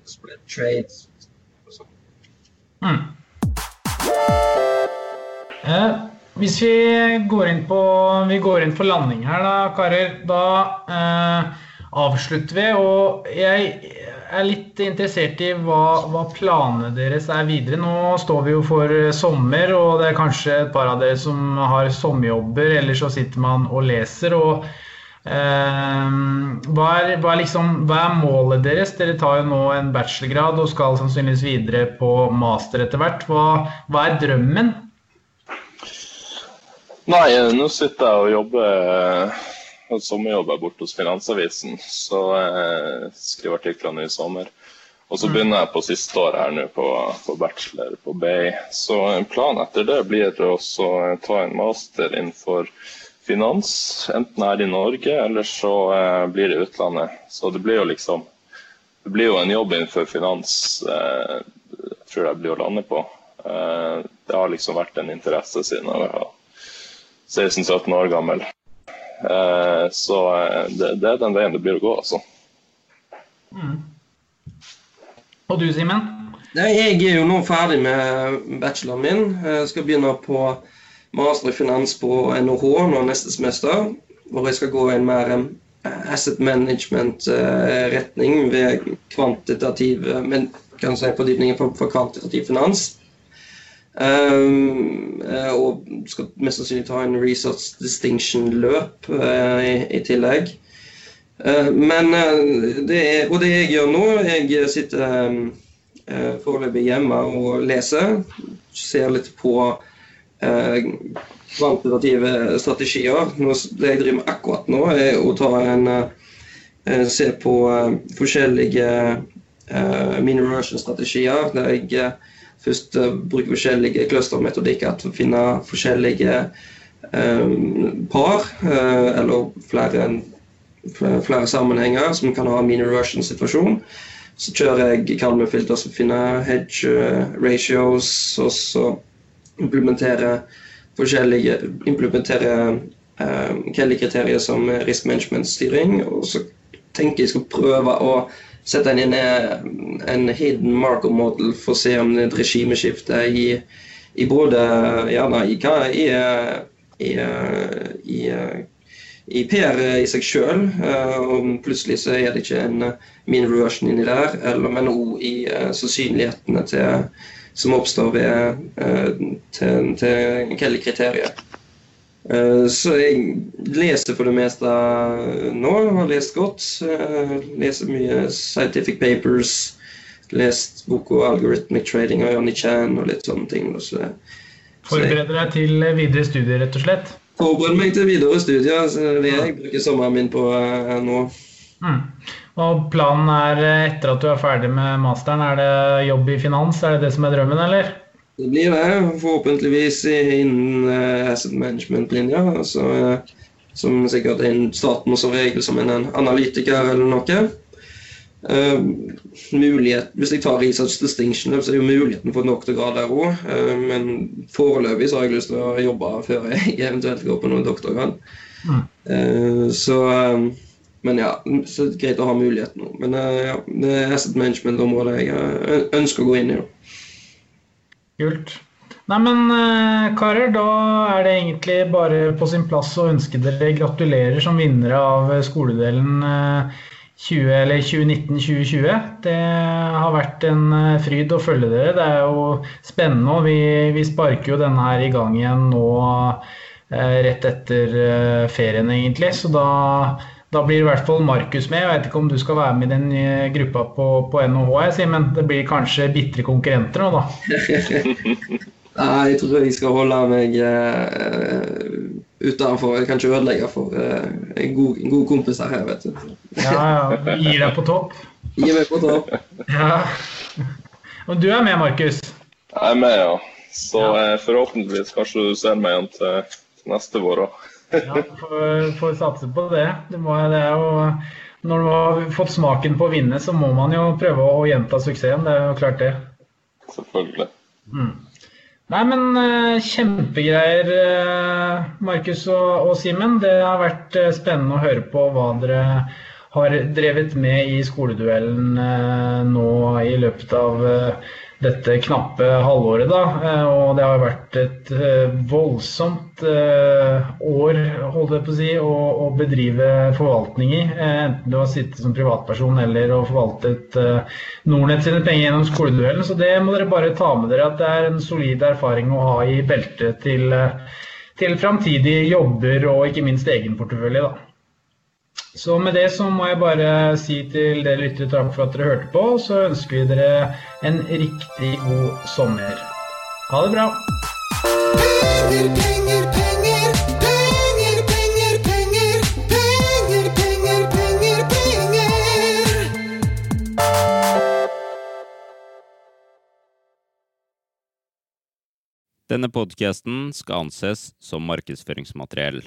split trades. Mm. Eh, hvis vi går inn på, vi går inn på landing her, da, karer. Da eh, avslutter vi. Og jeg er litt interessert i hva, hva, planene deres er videre. Nå står vi jo for sommer, og det er kanskje et par av dere som har sommerjobber, eller så sitter man og leser. og eh, hva, er, hva, er liksom, hva, er, målet deres? Dere tar jo nå en bachelorgrad og skal sannsynligvis videre på master etter hvert. Hva, hva er drømmen? Nei, nå sitter jeg og jobber eh, sommerjobber borte hos Finansavisen. Så jeg skriver artiklene i sommer. Og så mm. begynner jeg på siste år her nå på, på, bachelor på BI. Så planen etter det blir å ta en master innenfor finans, enten her i Norge eller så eh, blir det utlandet. Så det blir jo liksom Det blir jo en jobb innenfor finans eh, jeg tror jeg blir å lande på. Eh, det har liksom vært en interesse siden jeg var 16-17 år gammel. Eh, så eh, det, det, er den veien det blir å gå, altså. Mm. Og du, Simen? Jeg er jo nå ferdig med bacheloren min. Jeg skal begynne på master i finans på NHH nå neste semester. Hvor jeg skal gå i en mer eh, asset management-retning ved kvantitativ men kan si fordypning for, for kvantitativ finans. Um, og skal mest sannsynlig ta en research distinction-løp uh, i, i, tillegg. Uh, men uh, det er, Og det jeg gjør nå Jeg sitter um, foreløpig hjemme og leser. Ser litt på kvantitative strategier. Nå, det jeg driver med akkurat nå, er å ta en Se på forskjellige mini-version-strategier. der jeg først uh, bruke forskjellige clustermetodikker til å finne forskjellige um, par, uh, eller flere, flere, sammenhenger som kan ha mini reversion situasjon. Så kjører jeg Kalmer-filter som finner hedge ratios, og så implementerer forskjellige implementerer uh, Kelly-kriterier som risk management-styring. Og så tenker jeg skal prøve å sette inn en, en hidden marker model for å se om det er et regimeskifte i, i både gjerne i, i, i, i, i PR i seg sjøl. Og plutselig så er det ikke en mean reversion inni der, eller, men òg i sannsynlighetene til, som oppstår ved, til, til Kelly-kriteriet. Eh, så jeg leser for det meste nå. Har lest godt. Eh, leser mye scientific papers. Lest boka 'Algorithmic Trading' av Johnny Chan og litt sånne ting. Så, Forbereder deg til videre studier, rett og slett? Forbereder meg til videre studier. Så det jeg bruker sommeren min på eh, nå. Mm. Og planen er, etter at du er ferdig med masteren, er det jobb i finans? Er det det som er drømmen, eller? Det blir det, forhåpentligvis innen uh, asset management-linja. Altså, uh, som sikkert er en staten som regel som en analytiker eller noe. Uh, mulighet, hvis jeg tar research distinction, så er jo muligheten for en doktorgrad der òg. Uh, men foreløpig så har jeg lyst til å jobbe før jeg eventuelt går på noen doktorgrad. Mm. Så men ja, så det er greit å ha muligheten nå. Men ja, det er asset management-området jeg ønsker å gå inn i. Da. Kult. Nei, men eh, karer, da er det egentlig bare på sin plass å ønske dere gratulerer som vinnere av skoledelen eh, 20, eller 2019-2020. Det har vært en eh, fryd å følge dere. Det er jo spennende. og Vi, vi sparker jo denne her i gang igjen nå eh, rett etter eh, ferien, egentlig. Så da, da blir i hvert fall Markus med. Jeg vet ikke om du skal være med i den gruppa på, på NHH, men det blir kanskje bitre konkurrenter nå, da. Nei, jeg tror jeg skal holde meg uh, utenfor. Jeg kan ikke ødelegge for uh, en, god, en, god, kompis her, vet du. Ja, ja. Gir deg på topp? Gir meg på topp. Ja. Og du er med, Markus? Jeg er med, ja. Så ja. Uh, forhåpentligvis kanskje du ser meg igjen til, til neste vår òg. Ja, får, får satse på det. Det, må, det jo når du har fått smaken på å vinne, så må man jo prøve å gjenta suksessen. Det er jo klart, det. Selvfølgelig. Mm. Nei, men uh, kjempegreier, uh, Markus og, og Simen. Det har vært uh, spennende å høre på hva dere har drevet med i skoleduellen nå i løpet av dette knappe halvåret. Da. Eh, og det har vært et eh, voldsomt eh, år holdt jeg på å si, å, bedrive forvaltning i. Enten du har sittet som privatperson eller og forvaltet Nordnett sine penger gjennom skoleduellen. Så det må dere bare ta med dere at det er en solid erfaring å ha i beltet til, til framtidige jobber og ikke minst egen portefølje. da. Så med det så må jeg bare si til dere lyttere takk for at dere hørte på. Så ønsker vi dere en riktig god sommer. Ha det bra. Penger, penger, penger. Penger, penger, penger. Penger, penger, penger, penger. Denne podkasten skal anses som markedsføringsmateriell